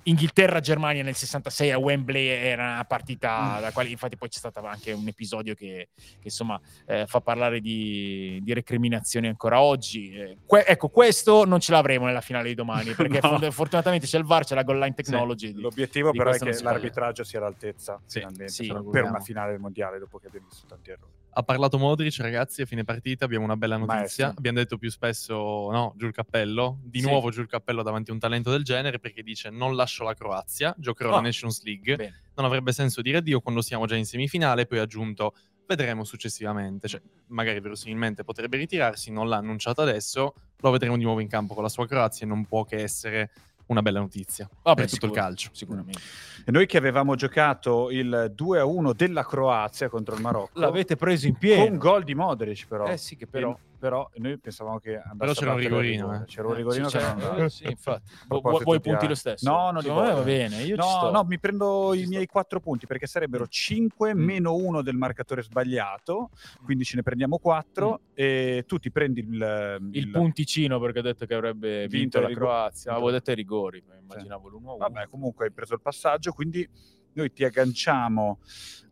Inghilterra-Germania nel 66 a Wembley era una partita da quale infatti poi c'è stato anche un episodio che, che, insomma eh, fa parlare di, di recriminazioni ancora oggi. Eh, que- ecco, questo non ce l'avremo nella finale di domani perché No. fort- fortunatamente c'è il VAR, c'è la goal line technology. di- L'obiettivo di però è che l'arbitraggio sia all'altezza Sì, sì, per- una finale del mondiale dopo che abbiamo visto tanti errori. Ha parlato Modric, ragazzi, a fine partita abbiamo una bella notizia. Maestro. Abbiamo detto più spesso, no, giù il cappello. Di Sì. nuovo giù il cappello davanti a un talento del genere perché dice non lascio la Croazia, giocherò Ah. la Nations League. Bene. Non avrebbe senso dire addio quando siamo già in semifinale, poi ha aggiunto vedremo successivamente. Cioè, magari verosimilmente potrebbe ritirarsi, non l'ha annunciato adesso, lo vedremo di nuovo in campo con la sua Croazia e non può che essere una bella notizia Vabbè, per tutto il calcio. Sicuramente. E noi che avevamo giocato il 2-1 della Croazia contro il Marocco L'avete preso in piedi. con gol di Modric però. Eh sì, che però... però, noi pensavamo che andasse Però c'era un il rigorino, eh. C'era un rigorino Sì, che non andava. eh, sì, infatti. Vu- vuoi punti lo stesso? No, non li voglio. va bene. Io ci No, sto. no, mi prendo Ci i sto. miei quattro punti perché sarebbero 5 Mm. meno 1 del marcatore sbagliato, quindi ce ne prendiamo 4 e tu ti prendi il, Mm. il punticino perché ha detto che avrebbe Vinto vinto, la. Croazia. Avevo detto i rigori, ma immaginavo l'1-1. Vabbè, comunque hai preso il passaggio, quindi noi ti agganciamo.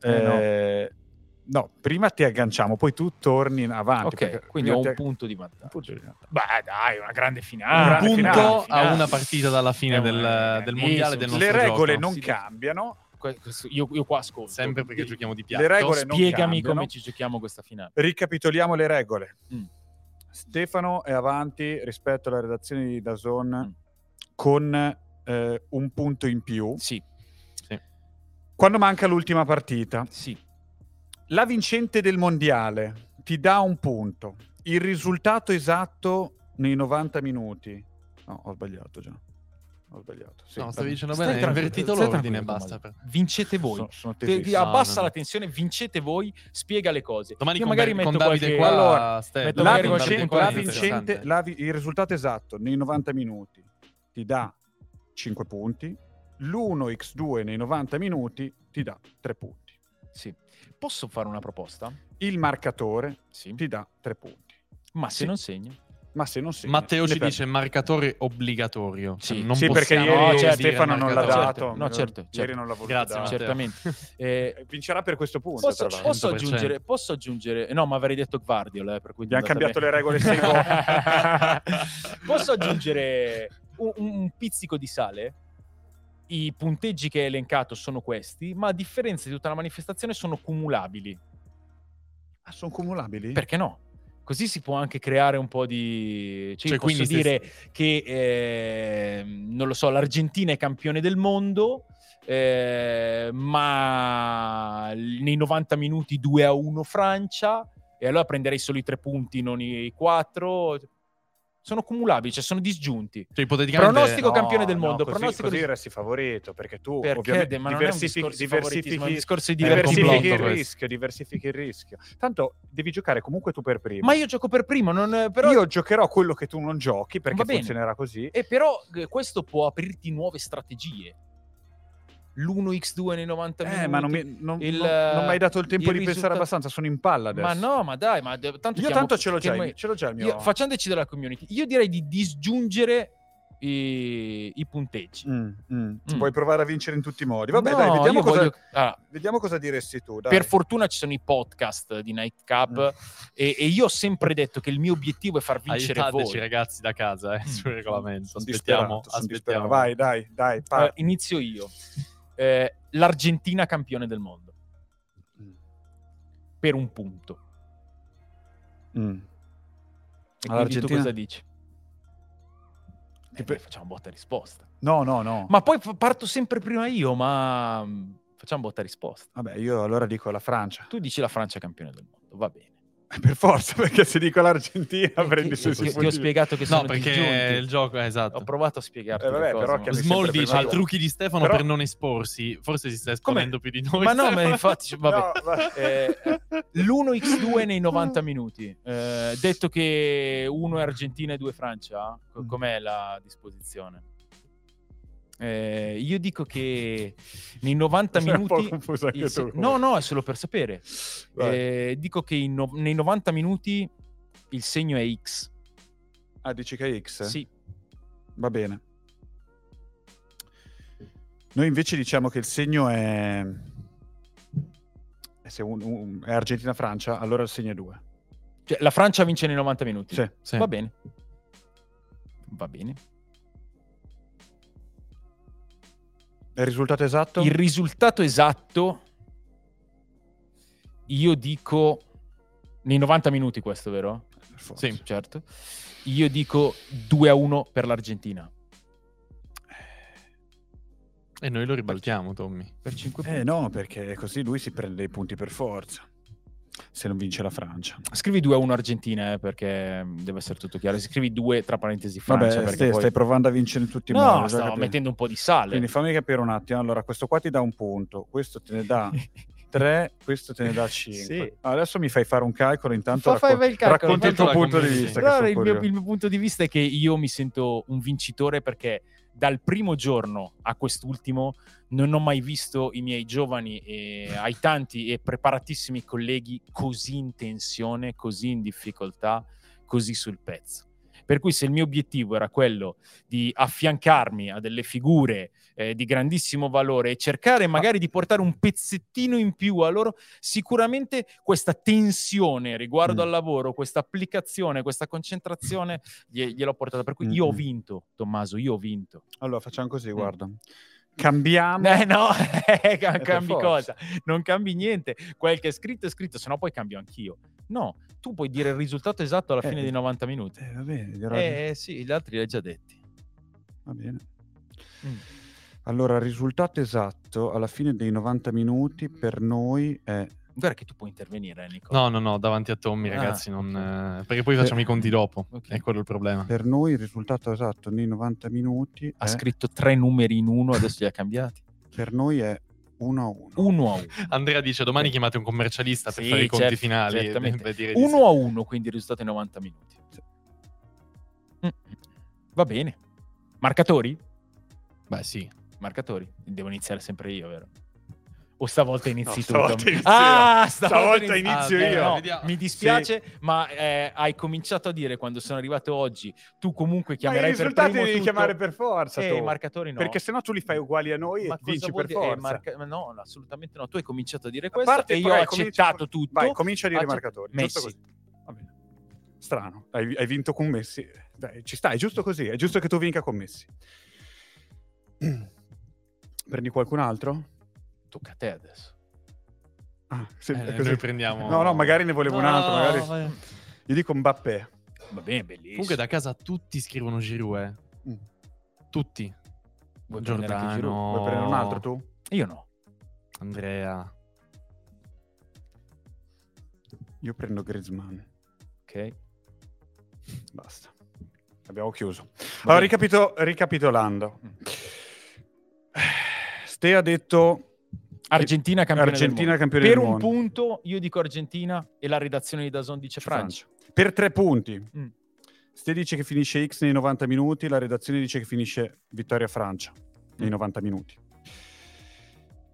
Eh, eh, no. Prima ti agganciamo, poi tu torni avanti. Ok, quindi ho ti- un punto di vantaggio. un punto di vantaggio. Beh, dai, una grande Un finale. grande punto finale, a una partita dalla fine del, del mondiale del nostro Le regole gioco. non Sì, cambiano. Io, io qua ascolto. Sempre perché Di- giochiamo di Le piatto. regole non Spiegami come ci giochiamo questa finale. Ricapitoliamo le regole. Mm. Stefano è avanti rispetto alla redazione di Dazon Mm. con eh, un punto in più. Sì. Sì. Quando manca l'ultima partita, Sì. La vincente del mondiale ti dà un punto. Il risultato esatto nei 90 minuti. No, ho sbagliato già. Ho sbagliato. Sì, No, stavi dicendo bene, hai invertito stai l'ordine e basta. Vincete voi. Sono, sono. No, abbassa no, no. la tensione, vincete voi, spiega le cose. Domani Io magari metto Davide qualche... qua, Allora, Ste, metto La, vincente, la vincente- la vi- il risultato esatto nei 90 minuti ti dà 5 punti, l'1x2 nei 90 minuti ti dà 3 punti. Sì. Posso fare una proposta? Il marcatore Sì. ti dà 3 punti. Ma se Sì. non segno? Ma se non segni, Matteo ci dice marcatore obbligatorio. Sì. non sì, perché ieri No, certo. Stefano non l'ha dato. Certo, no, certo, Ieri certo. non l'ha voluto Grazie, dare. Certamente. Eh, Vincerà per questo punto. posso, posso 100%. aggiungere, posso aggiungere... No, ma avrei detto Guardiol, eh, per cui... Abbiamo cambiato bene. le regole. Posso aggiungere un, un pizzico di sale? I punteggi che hai elencato sono questi, ma a differenza di tutta la manifestazione sono cumulabili. Ah, sono cumulabili? Perché no? Così si può anche creare un po' di... Cioè, Cioè, io posso dire che, eh, non lo so, l'Argentina è campione del mondo, eh, ma nei 90 minuti 2 a 1 Francia, e allora prenderei solo i tre punti, non i quattro. Sono cumulabili, cioè sono disgiunti. Cioè, ipoteticamente... Pronostico No, campione del no, mondo, così, pronostico così resti favorito perché tu Perché? ovviamente Ma non è un diversifichi, un diversifichi, discorso di diversifichi diversifichi il rischio, diversifichi il rischio. Tanto devi giocare comunque tu per primo. Ma io gioco per primo, non, però... Io giocherò quello che tu non giochi perché funzionerà così. E però eh, questo può aprirti nuove strategie. L'1x2 nei 90 minuti. Eh, ma non mi, non, il- non- non mi hai dato il tempo il di pensare risultato- abbastanza, sono in palla adesso. Ma no, ma dai, ma de- tanto Io tanto ce l'ho già, chiamo- ce l'ho già il mio... Io- facciamo decidere la community. Io direi di disgiungere i, i punteggi. Mm, mm. Mm. Puoi provare a vincere in tutti i modi. Vabbè, No, dai, vediamo cosa, voglio- ah, vediamo cosa diresti tu. Dai. per fortuna ci sono i podcast di Nightcap Mm. e, e io ho sempre detto che il mio obiettivo è far vincere Aiutateci voi. ragazzi da casa eh, Mm. sul regolamento. Aspettiamo, aspettiamo. Vai, dai, dai. Allora, parti. inizio io. Eh, L'Argentina campione del mondo. Per un punto. Mm. E tu cosa dici? Eh, Tipo- beh, facciamo botta risposta. No, no, no. Ma poi parto sempre prima io, ma mm, facciamo botta risposta. Vabbè, io allora dico la Francia. Tu dici la Francia campione del mondo, va bene. Per forza, perché se dico l'Argentina Eh, prendi ti, sui ti- ti ho punti. spiegato che No, sono perché disgiunti. il gioco esatto. Ho provato a spiegarti Eh, vabbè, però chiami Small dice i trucchi di Stefano Però- per non esporsi. Forse si sta esponendo più di noi. Ma no, ma infatti, vabbè. No, va- Eh, l'1x2 nei 90 minuti. Eh, detto che uno è Argentina e due Francia, co- Mm. com'è la disposizione? Eh, io dico che nei 90 Sei un po' minuti. il se- tu. no, no, è solo per sapere. Eh, dico che in no- nei 90 minuti il segno è X. Ah, dici che è X? Sì, Va bene. Noi invece diciamo che il segno è... è Se un- un- è Argentina-Francia, allora il segno è 2. Cioè, la Francia vince nei 90 minuti. Sì. Sì. Va bene. Va bene. Il risultato esatto? Il risultato esatto, io dico nei 90 minuti questo, vero? Forza. Sì. Certo. Io dico 2 a 1 per l'Argentina. E noi lo ribaltiamo, Tommy. Per 5 Eh no, perché così lui si prende i punti per forza. Se non vince la Francia. Scrivi 2 a 1 Argentina, eh, perché deve essere tutto chiaro. Scrivi 2 tra parentesi Francia, Vabbè, perché stai, poi... stai provando a vincere in tutti i modi. No, ho già stavo capito. mettendo un po' di sale. Quindi fammi capire un attimo. Allora, questo qua ti dà un punto, questo te ne dà 3, questo te ne dà 5. Sì. Adesso mi fai fare un calcolo, intanto Fa- raccon- il calcolo, racconti il tuo punto di vista. Allora, il, mio, il mio punto di vista è che io mi sento un vincitore perché dal primo giorno a quest'ultimo non ho mai visto i miei giovani e ai tanti e preparatissimi colleghi così in tensione, così in difficoltà, così sul pezzo. Per cui se il mio obiettivo era quello di affiancarmi a delle figure eh, di grandissimo valore e cercare magari di portare un pezzettino in più a loro, sicuramente questa tensione riguardo Mm. al lavoro, questa applicazione, questa concentrazione glie- gliel'ho portata. Per cui io ho vinto, Tommaso, io ho vinto. Allora, facciamo così, Mm. guarda. Cambiamo. Eh no, eh, cambi cosa? Non cambi niente. Quel che è scritto è scritto, se no poi cambio anch'io. No, tu puoi dire il risultato esatto alla Eh, fine dei 90 minuti. Eh, va bene, Eh sì, gli altri li hai già detti. va bene. Mm. Allora, il risultato esatto alla fine dei 90 minuti per noi è... Guarda che tu puoi intervenire, eh, Nico. No, no, no, davanti a Tommy, Ah, ragazzi, non, ok. eh, perché poi facciamo i conti dopo. Ok. È quello il problema. Per noi il risultato esatto nei 90 minuti Ha è- scritto tre numeri in uno, adesso li ha cambiati. per noi è 1 a 1. Uno a uno. Andrea dice domani chiamate un commercialista per Sì, fare i conti certo, finali. di sì. Uno a uno, quindi il risultato in 90 minuti. Mm. Va bene. Marcatori? Beh, sì. Marcatori. Devo iniziare sempre io, vero? O stavolta inizi No, tu? stavolta inizio ah, io. Stavolta inizi- inizio Ah, io. no, mi dispiace, ma eh, hai cominciato a dire quando sono arrivato oggi, tu comunque i chiamerai per risultati primo devi tutto... chiamare per forza. Eh, tu. i marcatori no. Perché sennò tu li fai uguali a noi Ma e vinci per dire? Eh, forza. marca- ma No, no, assolutamente no. Tu hai cominciato a dire A questo parte e io ho accettato tutto. Vai, comincia a dire i marcatori. Messi. Strano. Hai, hai vinto con Messi. Dai, ci sta, è giusto così. È giusto che tu vinca con Messi. Prendi qualcun altro? Tocca a te adesso. Ah, sì, Eh, noi prendiamo... No, no, magari ne volevo un altro. No, magari- vai. Io dico Mbappé. Va bene, bellissimo. Comunque da casa tutti scrivono Giroud, eh. Mm. Tutti. Vuoi Giroud? Giordano, Vuoi prendere un altro tu? Io no. Andrea. Io prendo Griezmann. Ok. Basta. Abbiamo chiuso. Va Allora, ricapito- ricapitolando. Mm. Ste ha detto Argentina campione Argentina campione Per un mondo. punto io dico Argentina e la redazione di Dazon dice Francia. Per tre punti. Mm. Ste dice che finisce X nei 90 minuti, la redazione dice che finisce vittoria Francia nei Mm. 90 minuti.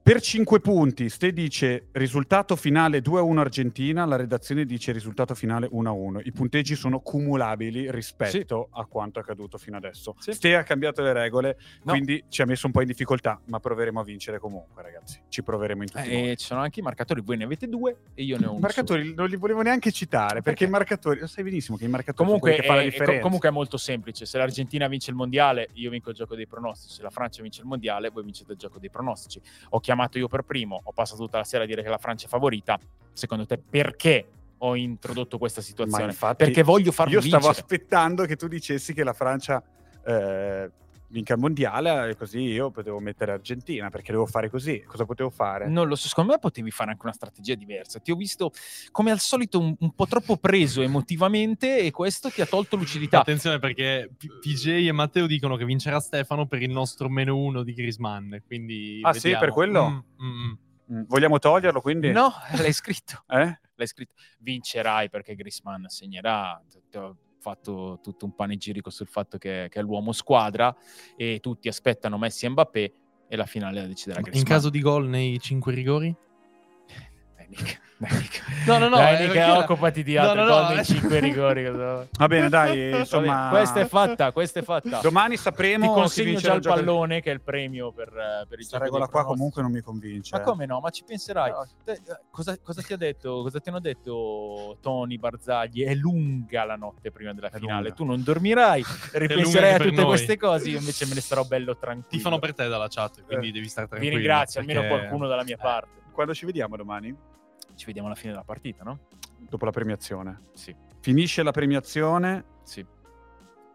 Per 5 punti, Ste dice risultato finale 2-1 Argentina, la redazione dice risultato finale 1-1. I punteggi sono cumulabili rispetto a quanto accaduto fino adesso. Sì. Ste ha cambiato le regole, No. quindi ci ha messo un po' in difficoltà, ma proveremo a vincere comunque, ragazzi. Ci proveremo in tutti i modi. Eh, ci sono anche i marcatori, voi ne avete due e io ne ho I uno. marcatori non li volevo neanche citare perché, Perché? i marcatori, lo sai benissimo che i marcatori Comunque, che fanno la è, è- differenza. comunque è molto semplice. Se l'Argentina vince il mondiale, io vinco il gioco dei pronostici. Se la Francia vince il mondiale, voi vincete il gioco dei pronostici. Ho chiamato io per primo, ho passato tutta la sera a dire che la Francia è favorita. Secondo te, perché ho introdotto questa situazione? Infatti, perché voglio farvi io stavo vincere. aspettando che tu dicessi che la Francia eh, vinca il mondiale, così io potevo mettere Argentina perché devo fare così. Cosa potevo fare? Non lo so, secondo me potevi fare anche una strategia diversa. Ti ho visto come al solito un, un po' troppo preso emotivamente e questo ti ha tolto lucidità. Attenzione perché PJ e Matteo dicono che vincerà Stefano per il nostro meno uno di Griezmann. Quindi Ah, sì, vediamo. per quello? Mm, mm, mm. Mm, Vogliamo toglierlo quindi? No, l'hai scritto. Eh? L'hai scritto. Vincerai perché Griezmann segnerà. Fatto tutto un panegirico sul fatto che, che è l'uomo squadra e tutti aspettano Messi e Mbappé e la finale la deciderà In Griezmann. caso di gol nei cinque rigori? Dai, Nick. Dai, Nick. No, no, no, Dai, eh, Nick, perché- occupati di No, altro. no, no, gol nei eh. 5 rigori. cosa- Va bene, dai, insomma... Questa è fatta, questa è fatta. Domani Ti sapremo chi consegno già il pallone che è il premio per, eh, per il Questa gioco regola qua comunque non mi convince. Ma eh. come no? Ma ci penserai. No. Te- eh, cosa, cosa ti ha detto? Cosa ti hanno detto Tony Barzagli? È lunga la notte prima della finale. Tu non dormirai, ripenserai a tutte noi. queste cose. Io invece me ne starò bello tranquillo. Ti fanno per te dalla chat, quindi Eh. devi stare Vi tranquillo. ringrazio, almeno perché- qualcuno dalla mia parte. Quando ci vediamo domani? Ci vediamo alla fine della partita, no? Dopo la premiazione. Sì, Finisce la premiazione, sì.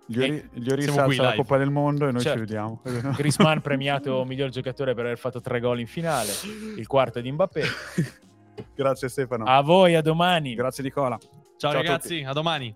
gli ori, gli la live. Coppa del Mondo e noi Certo. ci vediamo. Griezmann premiato miglior giocatore per aver fatto tre gol in finale. Il quarto di Mbappé. Grazie Stefano. A voi, a domani. Grazie Nicola. Ciao, Ciao a ragazzi, a domani.